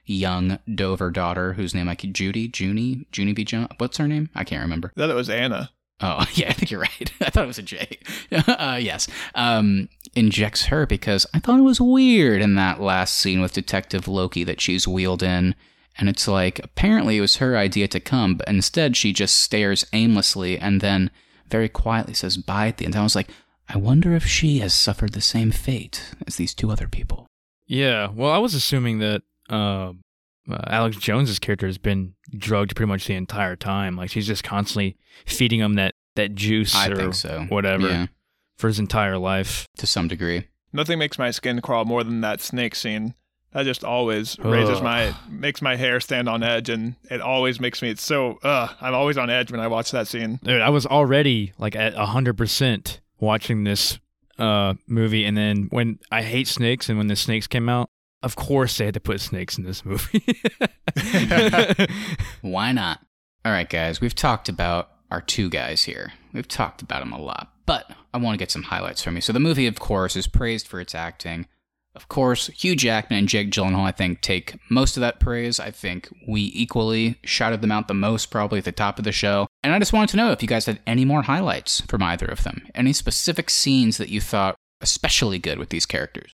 young Dover daughter, whose name I could Judy, Junie, Junie B. Jones. What's her name? I can't remember. I thought it was Anna. Oh yeah, I think you're right. I thought it was a J. uh, yes, um, injects her because I thought it was weird in that last scene with Detective Loki that she's wheeled in, and it's like apparently it was her idea to come, but instead she just stares aimlessly and then very quietly says bye at the end. I was like, I wonder if she has suffered the same fate as these two other people. Yeah, well, I was assuming that uh, uh, Alex Jones's character has been drugged pretty much the entire time. Like she's just constantly feeding him that that juice I or think so. whatever Yeah, for his entire life. to some degree. Nothing makes my skin crawl more than that snake scene. That just always raises my makes my hair stand on edge, and it always makes me. It's so. Uh, I'm always on edge when I watch that scene. Dude, I was already like at hundred percent watching this uh movie, and then when I hate snakes, and when the snakes came out, of course they had to put snakes in this movie. Why not? All right, guys, we've talked about our two guys here. We've talked about them a lot, but I want to get some highlights from you. So, the movie, of course, is praised for its acting. Of course, Hugh Jackman and Jake Gyllenhaal, I think, take most of that praise. I think we equally shouted them out the most, probably at the top of the show. And I just wanted to know if you guys had any more highlights from either of them. Any specific scenes that you thought especially good with these characters?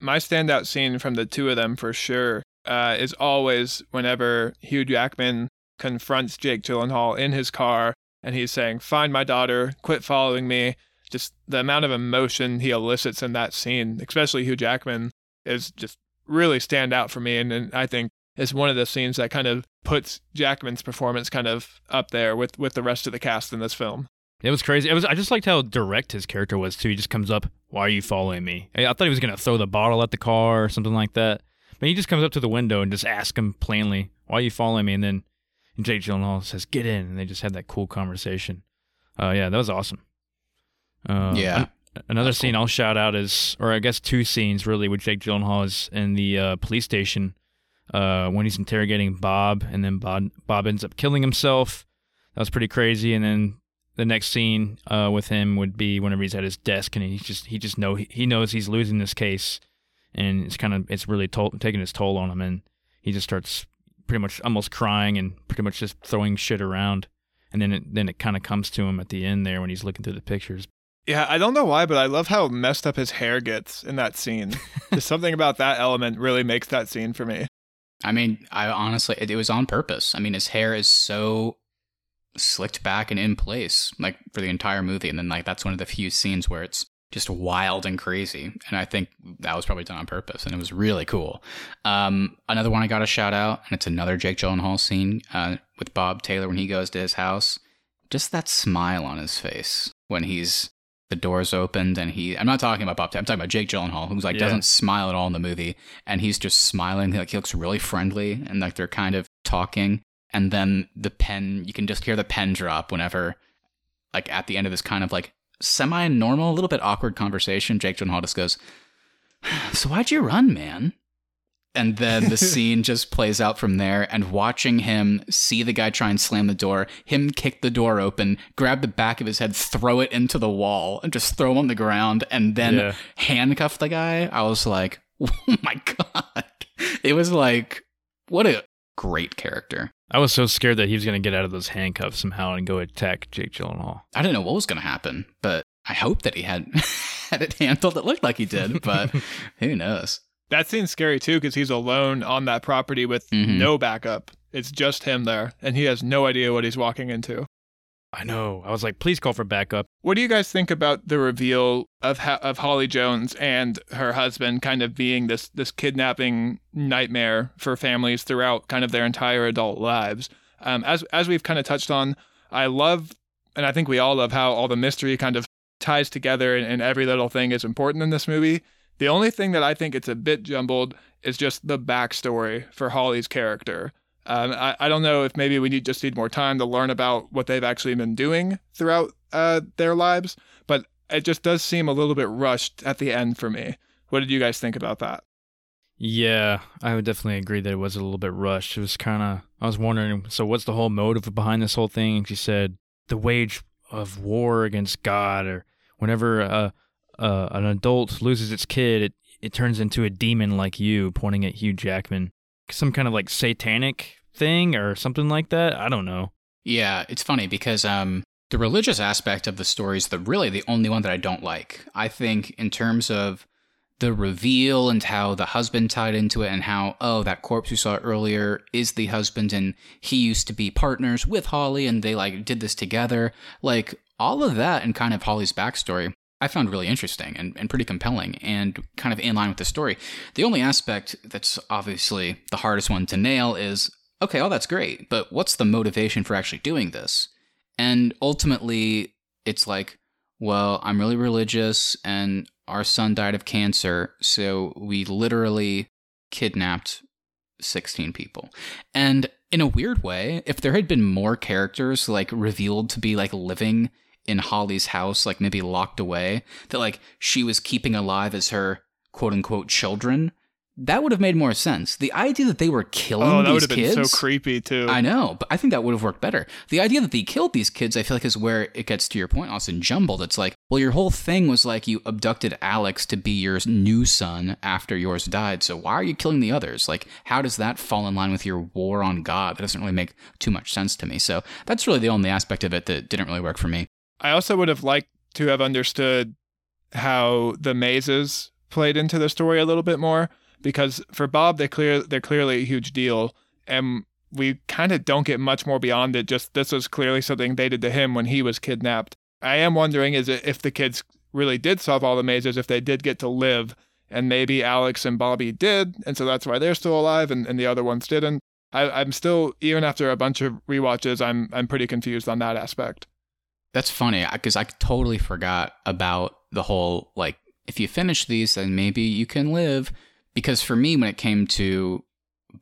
My standout scene from the two of them for sure uh, is always whenever Hugh Jackman confronts Jake Gyllenhaal in his car and he's saying, Find my daughter, quit following me. Just the amount of emotion he elicits in that scene, especially Hugh Jackman, is just really stand out for me. And, and I think is one of the scenes that kind of puts Jackman's performance kind of up there with, with the rest of the cast in this film. It was crazy. It was. I just liked how direct his character was too. He just comes up, "Why are you following me?" I I thought he was gonna throw the bottle at the car or something like that, but he just comes up to the window and just asks him plainly, "Why are you following me?" And then and Jake Gyllenhaal says, "Get in," and they just had that cool conversation. Uh, yeah, that was awesome. Uh, Yeah. an- another scene I'll shout out is, or I guess two scenes really, with Jake Gyllenhaal is in the uh, police station uh, when he's interrogating Bob, and then Bob Bob ends up killing himself. That was pretty crazy. And then the next scene uh, with him would be whenever he's at his desk, and he just he just know he knows he's losing this case, and it's kind of it's really toll, taking its toll on him, and he just starts pretty much almost crying and pretty much just throwing shit around. And then it then it kind of comes to him at the end there when he's looking through the pictures. Yeah, I don't know why, but I love how messed up his hair gets in that scene. Just something about that element really makes that scene for me. I mean, I honestly, it, it was on purpose. I mean, his hair is so slicked back and in place, like for the entire movie. And then, like, that's one of the few scenes where it's just wild and crazy. And I think that was probably done on purpose. And it was really cool. Um, another one I got a shout out, and it's another Jake Gyllenhaal scene uh, with Bob Taylor when he goes to his house. Just that smile on his face when he's the doors opened and he I'm not talking about Bob Taylor, I'm talking about Jake Gyllenhaal who's like Yeah. doesn't smile at all in the movie and he's just smiling like he looks really friendly and like they're kind of talking and then the pen you can just hear the pen drop whenever like at the end of this kind of like semi normal a little bit awkward conversation Jake Gyllenhaal just goes so why'd you run man and then the scene just plays out from there. And watching him see the guy try and slam the door, him kick the door open, grab the back of his head, throw it into the wall, and just throw him on the ground, and then Yeah. handcuff the guy. I was like, oh my god! It was like, what a great character. I was so scared that he was going to get out of those handcuffs somehow and go attack Jake Gyllenhaal. I didn't know what was going to happen, but I hope that he had had it handled. It looked like he did, but who knows? That scene's scary too because he's alone on that property with Mhm. no backup. It's just him there, and he has no idea what he's walking into. I know. I was like, please call for backup. What do you guys think about the reveal of ha- of Holly Jones and her husband kind of being this this kidnapping nightmare for families throughout kind of their entire adult lives? Um, as as we've kind of touched on, I love, and I think we all love how all the mystery kind of ties together, and, and every little thing is important in this movie. The only thing that I think it's a bit jumbled is just the backstory for Holly's character. Um, I, I don't know if maybe we need just need more time to learn about what they've actually been doing throughout uh, their lives, but it just does seem a little bit rushed at the end for me. What did you guys think about that? Yeah, I would definitely agree that it was a little bit rushed. It was kind of, I was wondering, so what's the whole motive behind this whole thing? And she said, the wage of war against God, or whenever uh, uh, an adult loses its kid, it, it turns into a demon like you, pointing at Hugh Jackman. Some kind of like satanic thing or something like that. I don't know. Yeah, it's funny because um, the religious aspect of the story is the really the only one that I don't like. I think in terms of the reveal and how the husband tied into it and how oh that corpse we saw earlier is the husband and he used to be partners with Holly and they like did this together like all of that and kind of Holly's backstory I found really interesting and, and pretty compelling and kind of in line with the story. The only aspect that's obviously the hardest one to nail is okay, all that's great, but what's the motivation for actually doing this? And ultimately, it's like, well, I'm really religious and our son died of cancer, so we literally kidnapped 16 people. And in a weird way, if there had been more characters like revealed to be like living in Holly's house, like maybe locked away, that like she was keeping alive as her quote unquote children, that would have made more sense. The idea that they were oh, killing Oh, that would these have been kids, so creepy too. I know, but I think that would have worked better. The idea that they killed these kids, I feel like, is where it gets to your point, Austin, jumbled. It's like, well, your whole thing was like you abducted Alex to be your new son after yours died. So why are you killing the others? Like, how does that fall in line with your war on God? That doesn't really make too much sense to me. So that's really the only aspect of it that didn't really work for me. I also would have liked to have understood how the mazes played into the story a little bit more because for Bob they clear they're clearly a huge deal and we kind of don't get much more beyond it just this was clearly something they did to him when he was kidnapped. I am wondering is it if the kids really did solve all the mazes if they did get to live and maybe Alex and Bobby did and so that's why they're still alive and, and the other ones didn't. I, I'm still even after a bunch of rewatches I'm I'm pretty confused on that aspect. That's funny because I totally forgot about the whole like if you finish these, then maybe you can live. Because for me, when it came to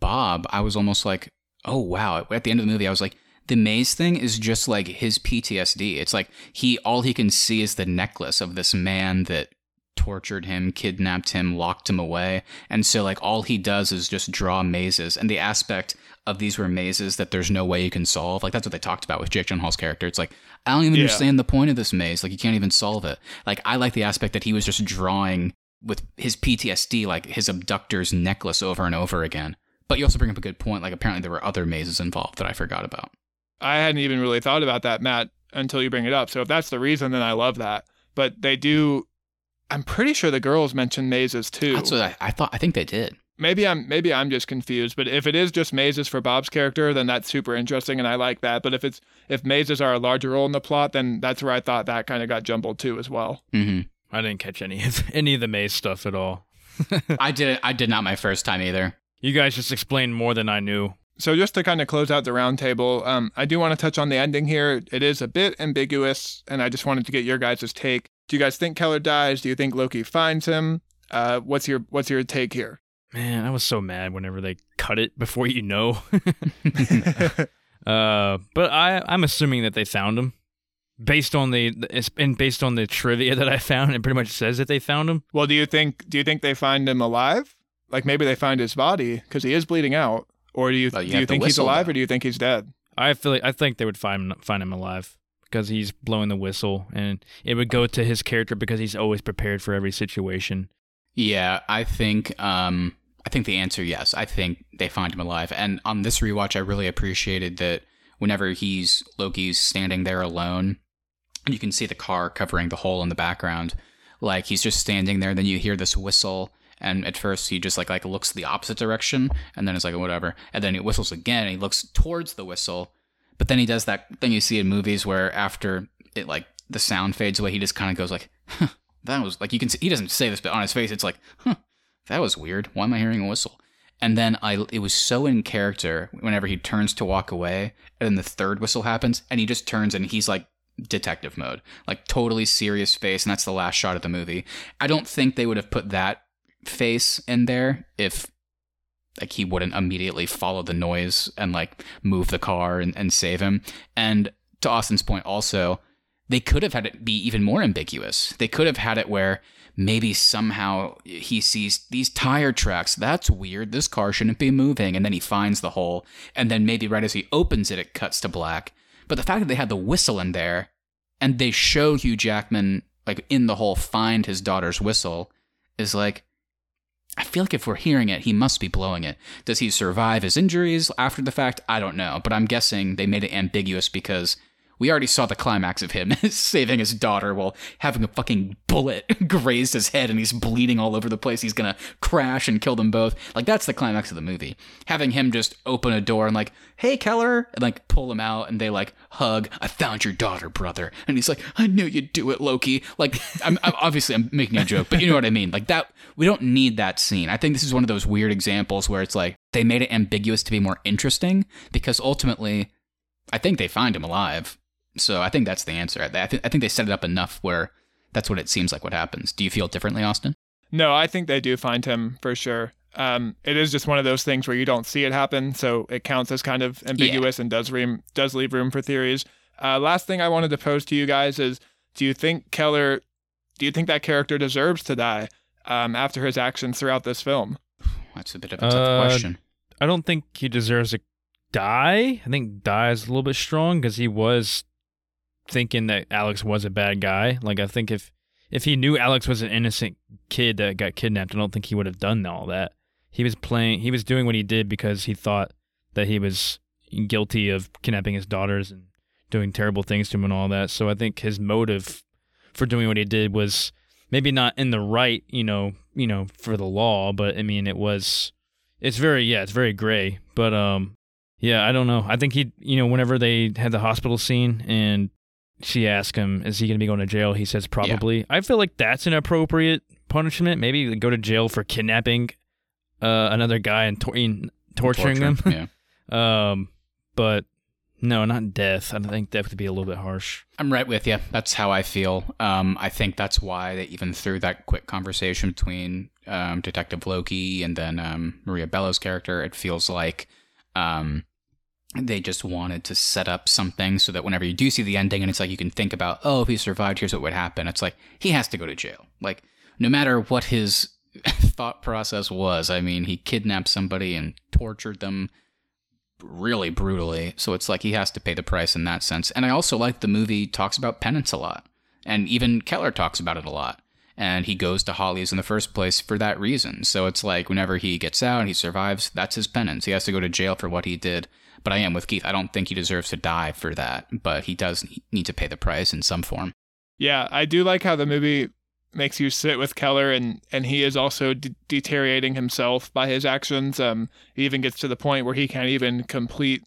Bob, I was almost like, oh wow. At the end of the movie, I was like, the maze thing is just like his PTSD. It's like he all he can see is the necklace of this man that tortured him, kidnapped him, locked him away. And so like all he does is just draw mazes. And the aspect of these were mazes that there's no way you can solve. Like that's what they talked about with Jake Gyllenhaal's character. It's like I don't even Yeah. understand the point of this maze. Like you can't even solve it. Like I like the aspect that he was just drawing with his PTSD, like his abductor's necklace over and over again. But you also bring up a good point. Like apparently there were other mazes involved that I forgot about. I hadn't even really thought about that, Matt, until you bring it up. So if that's the reason, then I love that. But they do. I'm pretty sure the girls mention mazes too. That's what I, I thought. I think they did. maybe I'm maybe I'm just confused. But if it is just mazes for Bob's character, then that's super interesting, and I like that. But if it's if mazes are a larger role in the plot, then that's where I thought that kind of got jumbled too as well. hmm I didn't catch any of any of the maze stuff at all. I did. I did not my first time either. You guys just explained more than I knew. So just to kind of close out the roundtable, um, I do want to touch on the ending here. It is a bit ambiguous, and I just wanted to get your guys' take. Do you guys think Keller dies? Do you think Loki finds him? Uh, what's your what's your take here? Man, I was so mad whenever they cut it before you know. uh, but I I'm assuming that they found him. Based on the and based on the trivia that I found, it pretty much says that they found him. well, do you think do you think they find him alive? like maybe they find his body because he is bleeding out, or do you you do you think he's alive though. or do you think he's dead? I feel like, I think they would find find him alive because he's blowing the whistle, and it would go to his character because he's always prepared for every situation. Yeah, I think um I think the answer yes. I think they find him alive. And on this rewatch I really appreciated that whenever he's Loki's standing there alone and you can see the car covering the hole in the background, like he's just standing there, then you hear this whistle and at first he just like like looks the opposite direction and then it's like whatever. And then he whistles again and he looks towards the whistle. But then he does that thing you see in movies where after it like the sound fades away, he just kind of goes like, huh, that was like you can see he doesn't say this, but on his face it's like, huh, that was weird. Why am I hearing a whistle? And then I it was so in character whenever he turns to walk away, and then the third whistle happens, and he just turns and he's like detective mode, like totally serious face, and that's the last shot of the movie. I don't think they would have put that face in there if like he wouldn't immediately follow the noise and like move the car and, and save him. And to Austin's point also, they could have had it be even more ambiguous. They could have had it where maybe somehow he sees these tire tracks. That's weird. This car shouldn't be moving. And then he finds the hole. And then maybe right as he opens it, it cuts to black. But the fact that they had the whistle in there and they show Hugh Jackman, like in the hole, find his daughter's whistle is like, I feel like if we're hearing it, he must be blowing it. Does he survive his injuries after the fact? I don't know. But I'm guessing they made it ambiguous because we already saw the climax of him saving his daughter while having a fucking bullet graze his head and he's bleeding all over the place. He's gonna crash and kill them both. Like, that's the climax of the movie. Having him just open a door and, like, hey, Keller, and, like, pull him out and they, like, hug. I found your daughter, brother. And he's like, I knew you'd do it, Loki. Like, I'm, I'm obviously, I'm making a joke, but you know what I mean. Like, that, we don't need that scene. I think this is one of those weird examples where it's like, they made it ambiguous to be more interesting because ultimately, I think they find him alive. So I think that's the answer. I, th- I think they set it up enough where that's what it seems like what happens. Do you feel differently, Austin? No, I think they do find him for sure. Um, it is just one of those things where you don't see it happen, so it counts as kind of ambiguous and does room does leave room for theories. Uh, last thing I wanted to pose to you guys is: Do you think Keller? Do you think that character deserves to die um, after his actions throughout this film? That's a bit of a tough Uh, question. I don't think he deserves to die. I think die is a little bit strong because he was thinking that Alex was a bad guy. Like I think if if he knew Alex was an innocent kid that got kidnapped, I don't think he would have done all that. He was playing. He was doing what he did because he thought that he was guilty of kidnapping his daughters and doing terrible things to him and all that. So I think his motive for doing what he did was maybe not in the right, you know, you know, for the law, but I mean, it was. It's very yeah, it's very gray, but um, yeah, I don't know. I think he, you know, whenever they had the hospital scene and she asked him, "Is he going to be going to jail?" He says, "Probably." I feel like that's an appropriate punishment. Maybe go to jail for kidnapping uh, another guy and tor- and torturing them. yeah. um, but no, not death. I think death would be a little bit harsh. I'm right with you. That's how I feel. Um, I think that's why they even threw that quick conversation between um, Detective Loki and then um, Maria Bello's character. It feels like um, they just wanted to set up something so that whenever you do see the ending and it's like you can think about, oh, if he survived, here's what would happen. It's like he has to go to jail. Like no matter what his thought process was, I mean, he kidnapped somebody and tortured them really brutally. So it's like he has to pay the price in that sense. And I also like the movie talks about penance a lot. And even Keller talks about it a lot. And he goes to Holly's in the first place for that reason. So it's like whenever he gets out and he survives, that's his penance. He has to go to jail for what he did. But I am with Keith. I don't think he deserves to die for that. But he does need to pay the price in some form. Yeah, I do like how the movie makes you sit with Keller, and and he is also de- deteriorating himself by his actions. Um, he even gets to the point where he can't even complete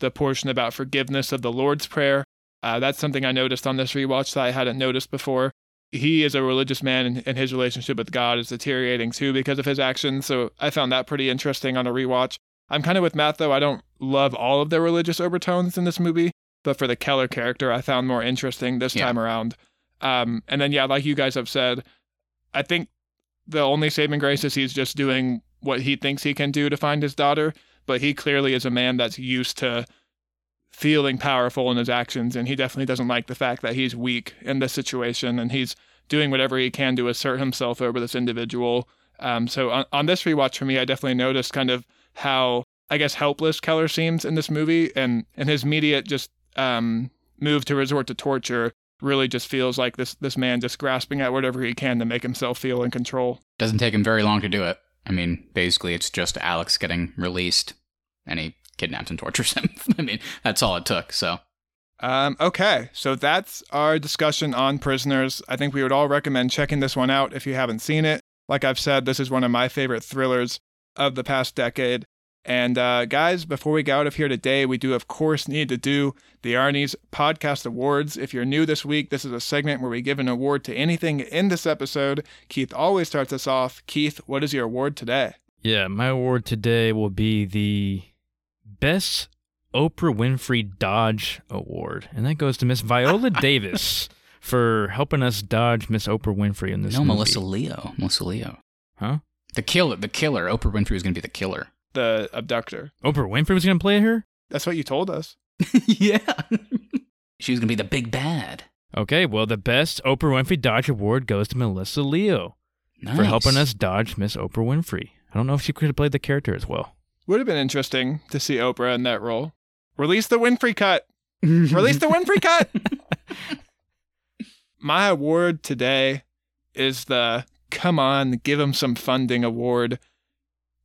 the portion about forgiveness of the Lord's Prayer. Uh, that's something I noticed on this rewatch that I hadn't noticed before. He is a religious man, and, and his relationship with God is deteriorating too because of his actions. So I found that pretty interesting on a rewatch. I'm kind of with Matt though. I don't love all of the religious overtones in this movie, but for the Keller character, I found more interesting this Yeah. time around. Um, and then yeah, like you guys have said, I think the only saving grace is he's just doing what he thinks he can do to find his daughter. But he clearly is a man that's used to feeling powerful in his actions, and he definitely doesn't like the fact that he's weak in this situation, and he's doing whatever he can to assert himself over this individual. Um, so on, on this rewatch for me, I definitely noticed kind of how I guess helpless Keller seems in this movie, and and his immediate just um, move to resort to torture really just feels like this this man just grasping at whatever he can to make himself feel in control. Doesn't take him very long to do it. I mean, basically, it's just Alex getting released, and he kidnaps and tortures him. I mean, that's all it took. So, Um, okay, so that's our discussion on Prisoners. I think we would all recommend checking this one out if you haven't seen it. Like I've said, this is one of my favorite thrillers of the past decade. And uh, guys, before we get out of here today, we do, of course, need to do the Arnie's Podcast Awards. If you're new this week, this is a segment where we give an award to anything in this episode. Keith always starts us off. Keith, what is your award today? Yeah, my award today will be the Best Oprah Winfrey Dodge Award, and that goes to Miss Viola Davis for helping us dodge Miss Oprah Winfrey in this no, movie. Melissa Leo. Melissa Leo. Huh? The killer. The killer. Oprah Winfrey was going to be the killer. The abductor. Oprah Winfrey was going to play her? That's what you told us. yeah. she was going to be the big bad. Okay, well, the Best Oprah Winfrey Dodge Award goes to Melissa Leo Nice. for helping us dodge Miss Oprah Winfrey. I don't know if she could have played the character as well. Would have been interesting to see Oprah in that role. Release the Winfrey cut. Release the Winfrey cut. My award today is the Come On, Give Him Some Funding Award.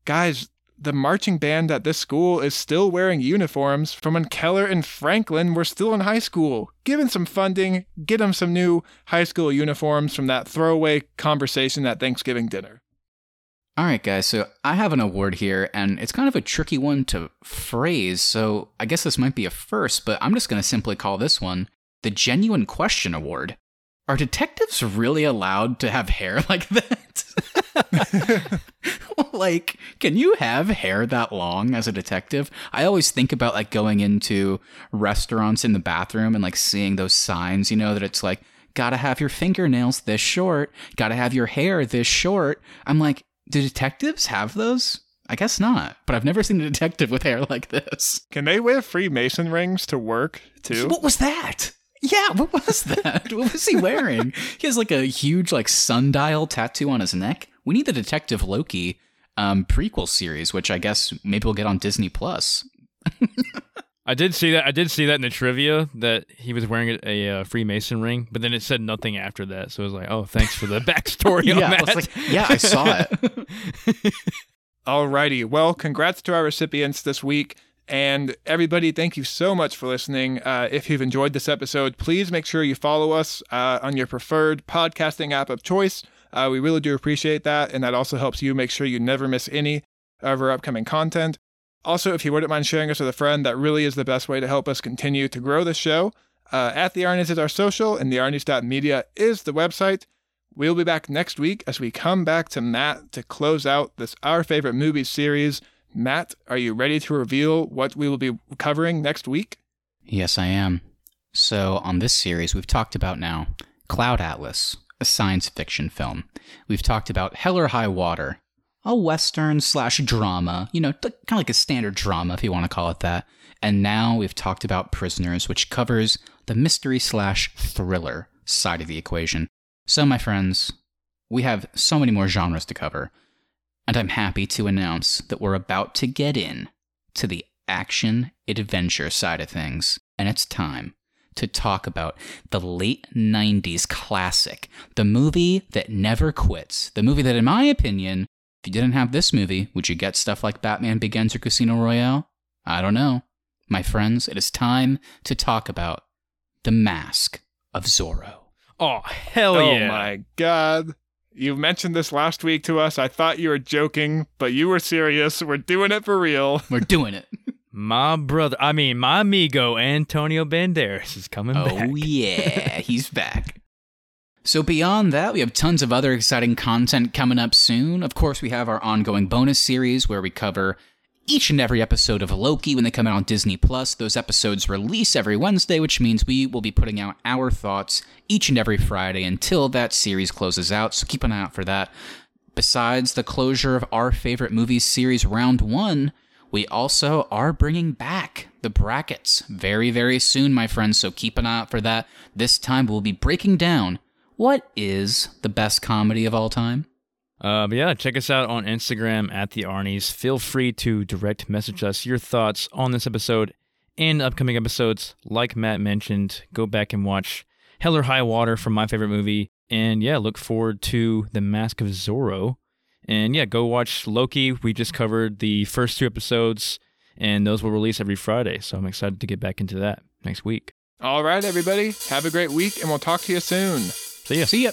Guys, the marching band at this school is still wearing uniforms from when Keller and Franklin were still in high school. Give 'em some funding, get them some new high school uniforms from that throwaway conversation at Thanksgiving dinner. All right, guys. So I have an award here, and it's kind of a tricky one to phrase. So I guess this might be a first, but I'm just going to simply call this one the Genuine Question Award. Are detectives really allowed to have hair like that? like, can you have hair that long as a detective? I always think about like going into restaurants in the bathroom and like seeing those signs, you know, that it's like, gotta have your fingernails this short, gotta have your hair this short. I'm like, do detectives have those? I guess not, but I've never seen a detective with hair like this. Can they wear Freemason rings to work too? What was that? Yeah, what was that? what was he wearing? He has like a huge like sundial tattoo on his neck. We need the Detective Loki um, prequel series, which I guess maybe we'll get on Disney Plus. I did see that. I did see that in the trivia that he was wearing a, a, uh Freemason ring, but then it said nothing after that. So I was like, "Oh, thanks for the backstory on yeah, I that." was like, yeah, I saw it. Alrighty. Well, congrats to our recipients this week. And everybody, thank you so much for listening. Uh, if you've enjoyed this episode, please make sure you follow us uh, on your preferred podcasting app of choice. Uh, we really do appreciate that. And that also helps you make sure you never miss any of our upcoming content. Also, if you wouldn't mind sharing us with a friend, that really is the best way to help us continue to grow the show. Uh, at the Arnies is our social, and the Arnies.media is the website. We'll be back next week as we come back to Matt to close out this Our Favorite Movies series. Matt, are you ready to reveal what we will be covering next week? Yes, I am. So, on this series, we've talked about now Cloud Atlas, a science fiction film. We've talked about Hell or High Water, a western slash drama, you know, kind of like a standard drama, if you want to call it that. And now we've talked about Prisoners, which covers the mystery slash thriller side of the equation. So, my friends, we have so many more genres to cover, and I'm happy to announce that we're about to get in to the action adventure side of things, and it's time to talk about the late 90s classic, the movie that never quits, the movie that, in my opinion, if you didn't have this movie, would you get stuff like Batman Begins or Casino Royale? I don't know. My friends, it is time to talk about The Mask of Zorro. oh hell oh yeah! my god. You mentioned this last week to us. I thought you were joking, but you were serious. We're doing it for real. We're doing it. My brother, I mean, my amigo Antonio Banderas is coming Oh, back. Oh, yeah, he's back. So, beyond that, we have tons of other exciting content coming up soon. Of course, we have our ongoing bonus series where we cover each and every episode of Loki when they come out on Disney Plus. Those episodes release every Wednesday, which means we will be putting out our thoughts each and every Friday until that series closes out. So, keep an eye out for that. Besides the closure of our favorite movies series round one, we also are bringing back the brackets very, very soon, my friends. So keep an eye out for that. This time we'll be breaking down what is the best comedy of all time? Uh, but yeah, check us out on Instagram at the Arnies. Feel free to direct message us your thoughts on this episode and upcoming episodes. Like Matt mentioned, go back and watch Hell or High Water from my favorite movie. And yeah, look forward to The Mask of Zorro. And yeah, go watch Loki. We just covered the first two episodes, and those will release every Friday. So I'm excited to get back into that next week. All right, everybody. Have a great week, and we'll talk to you soon. See ya. See ya.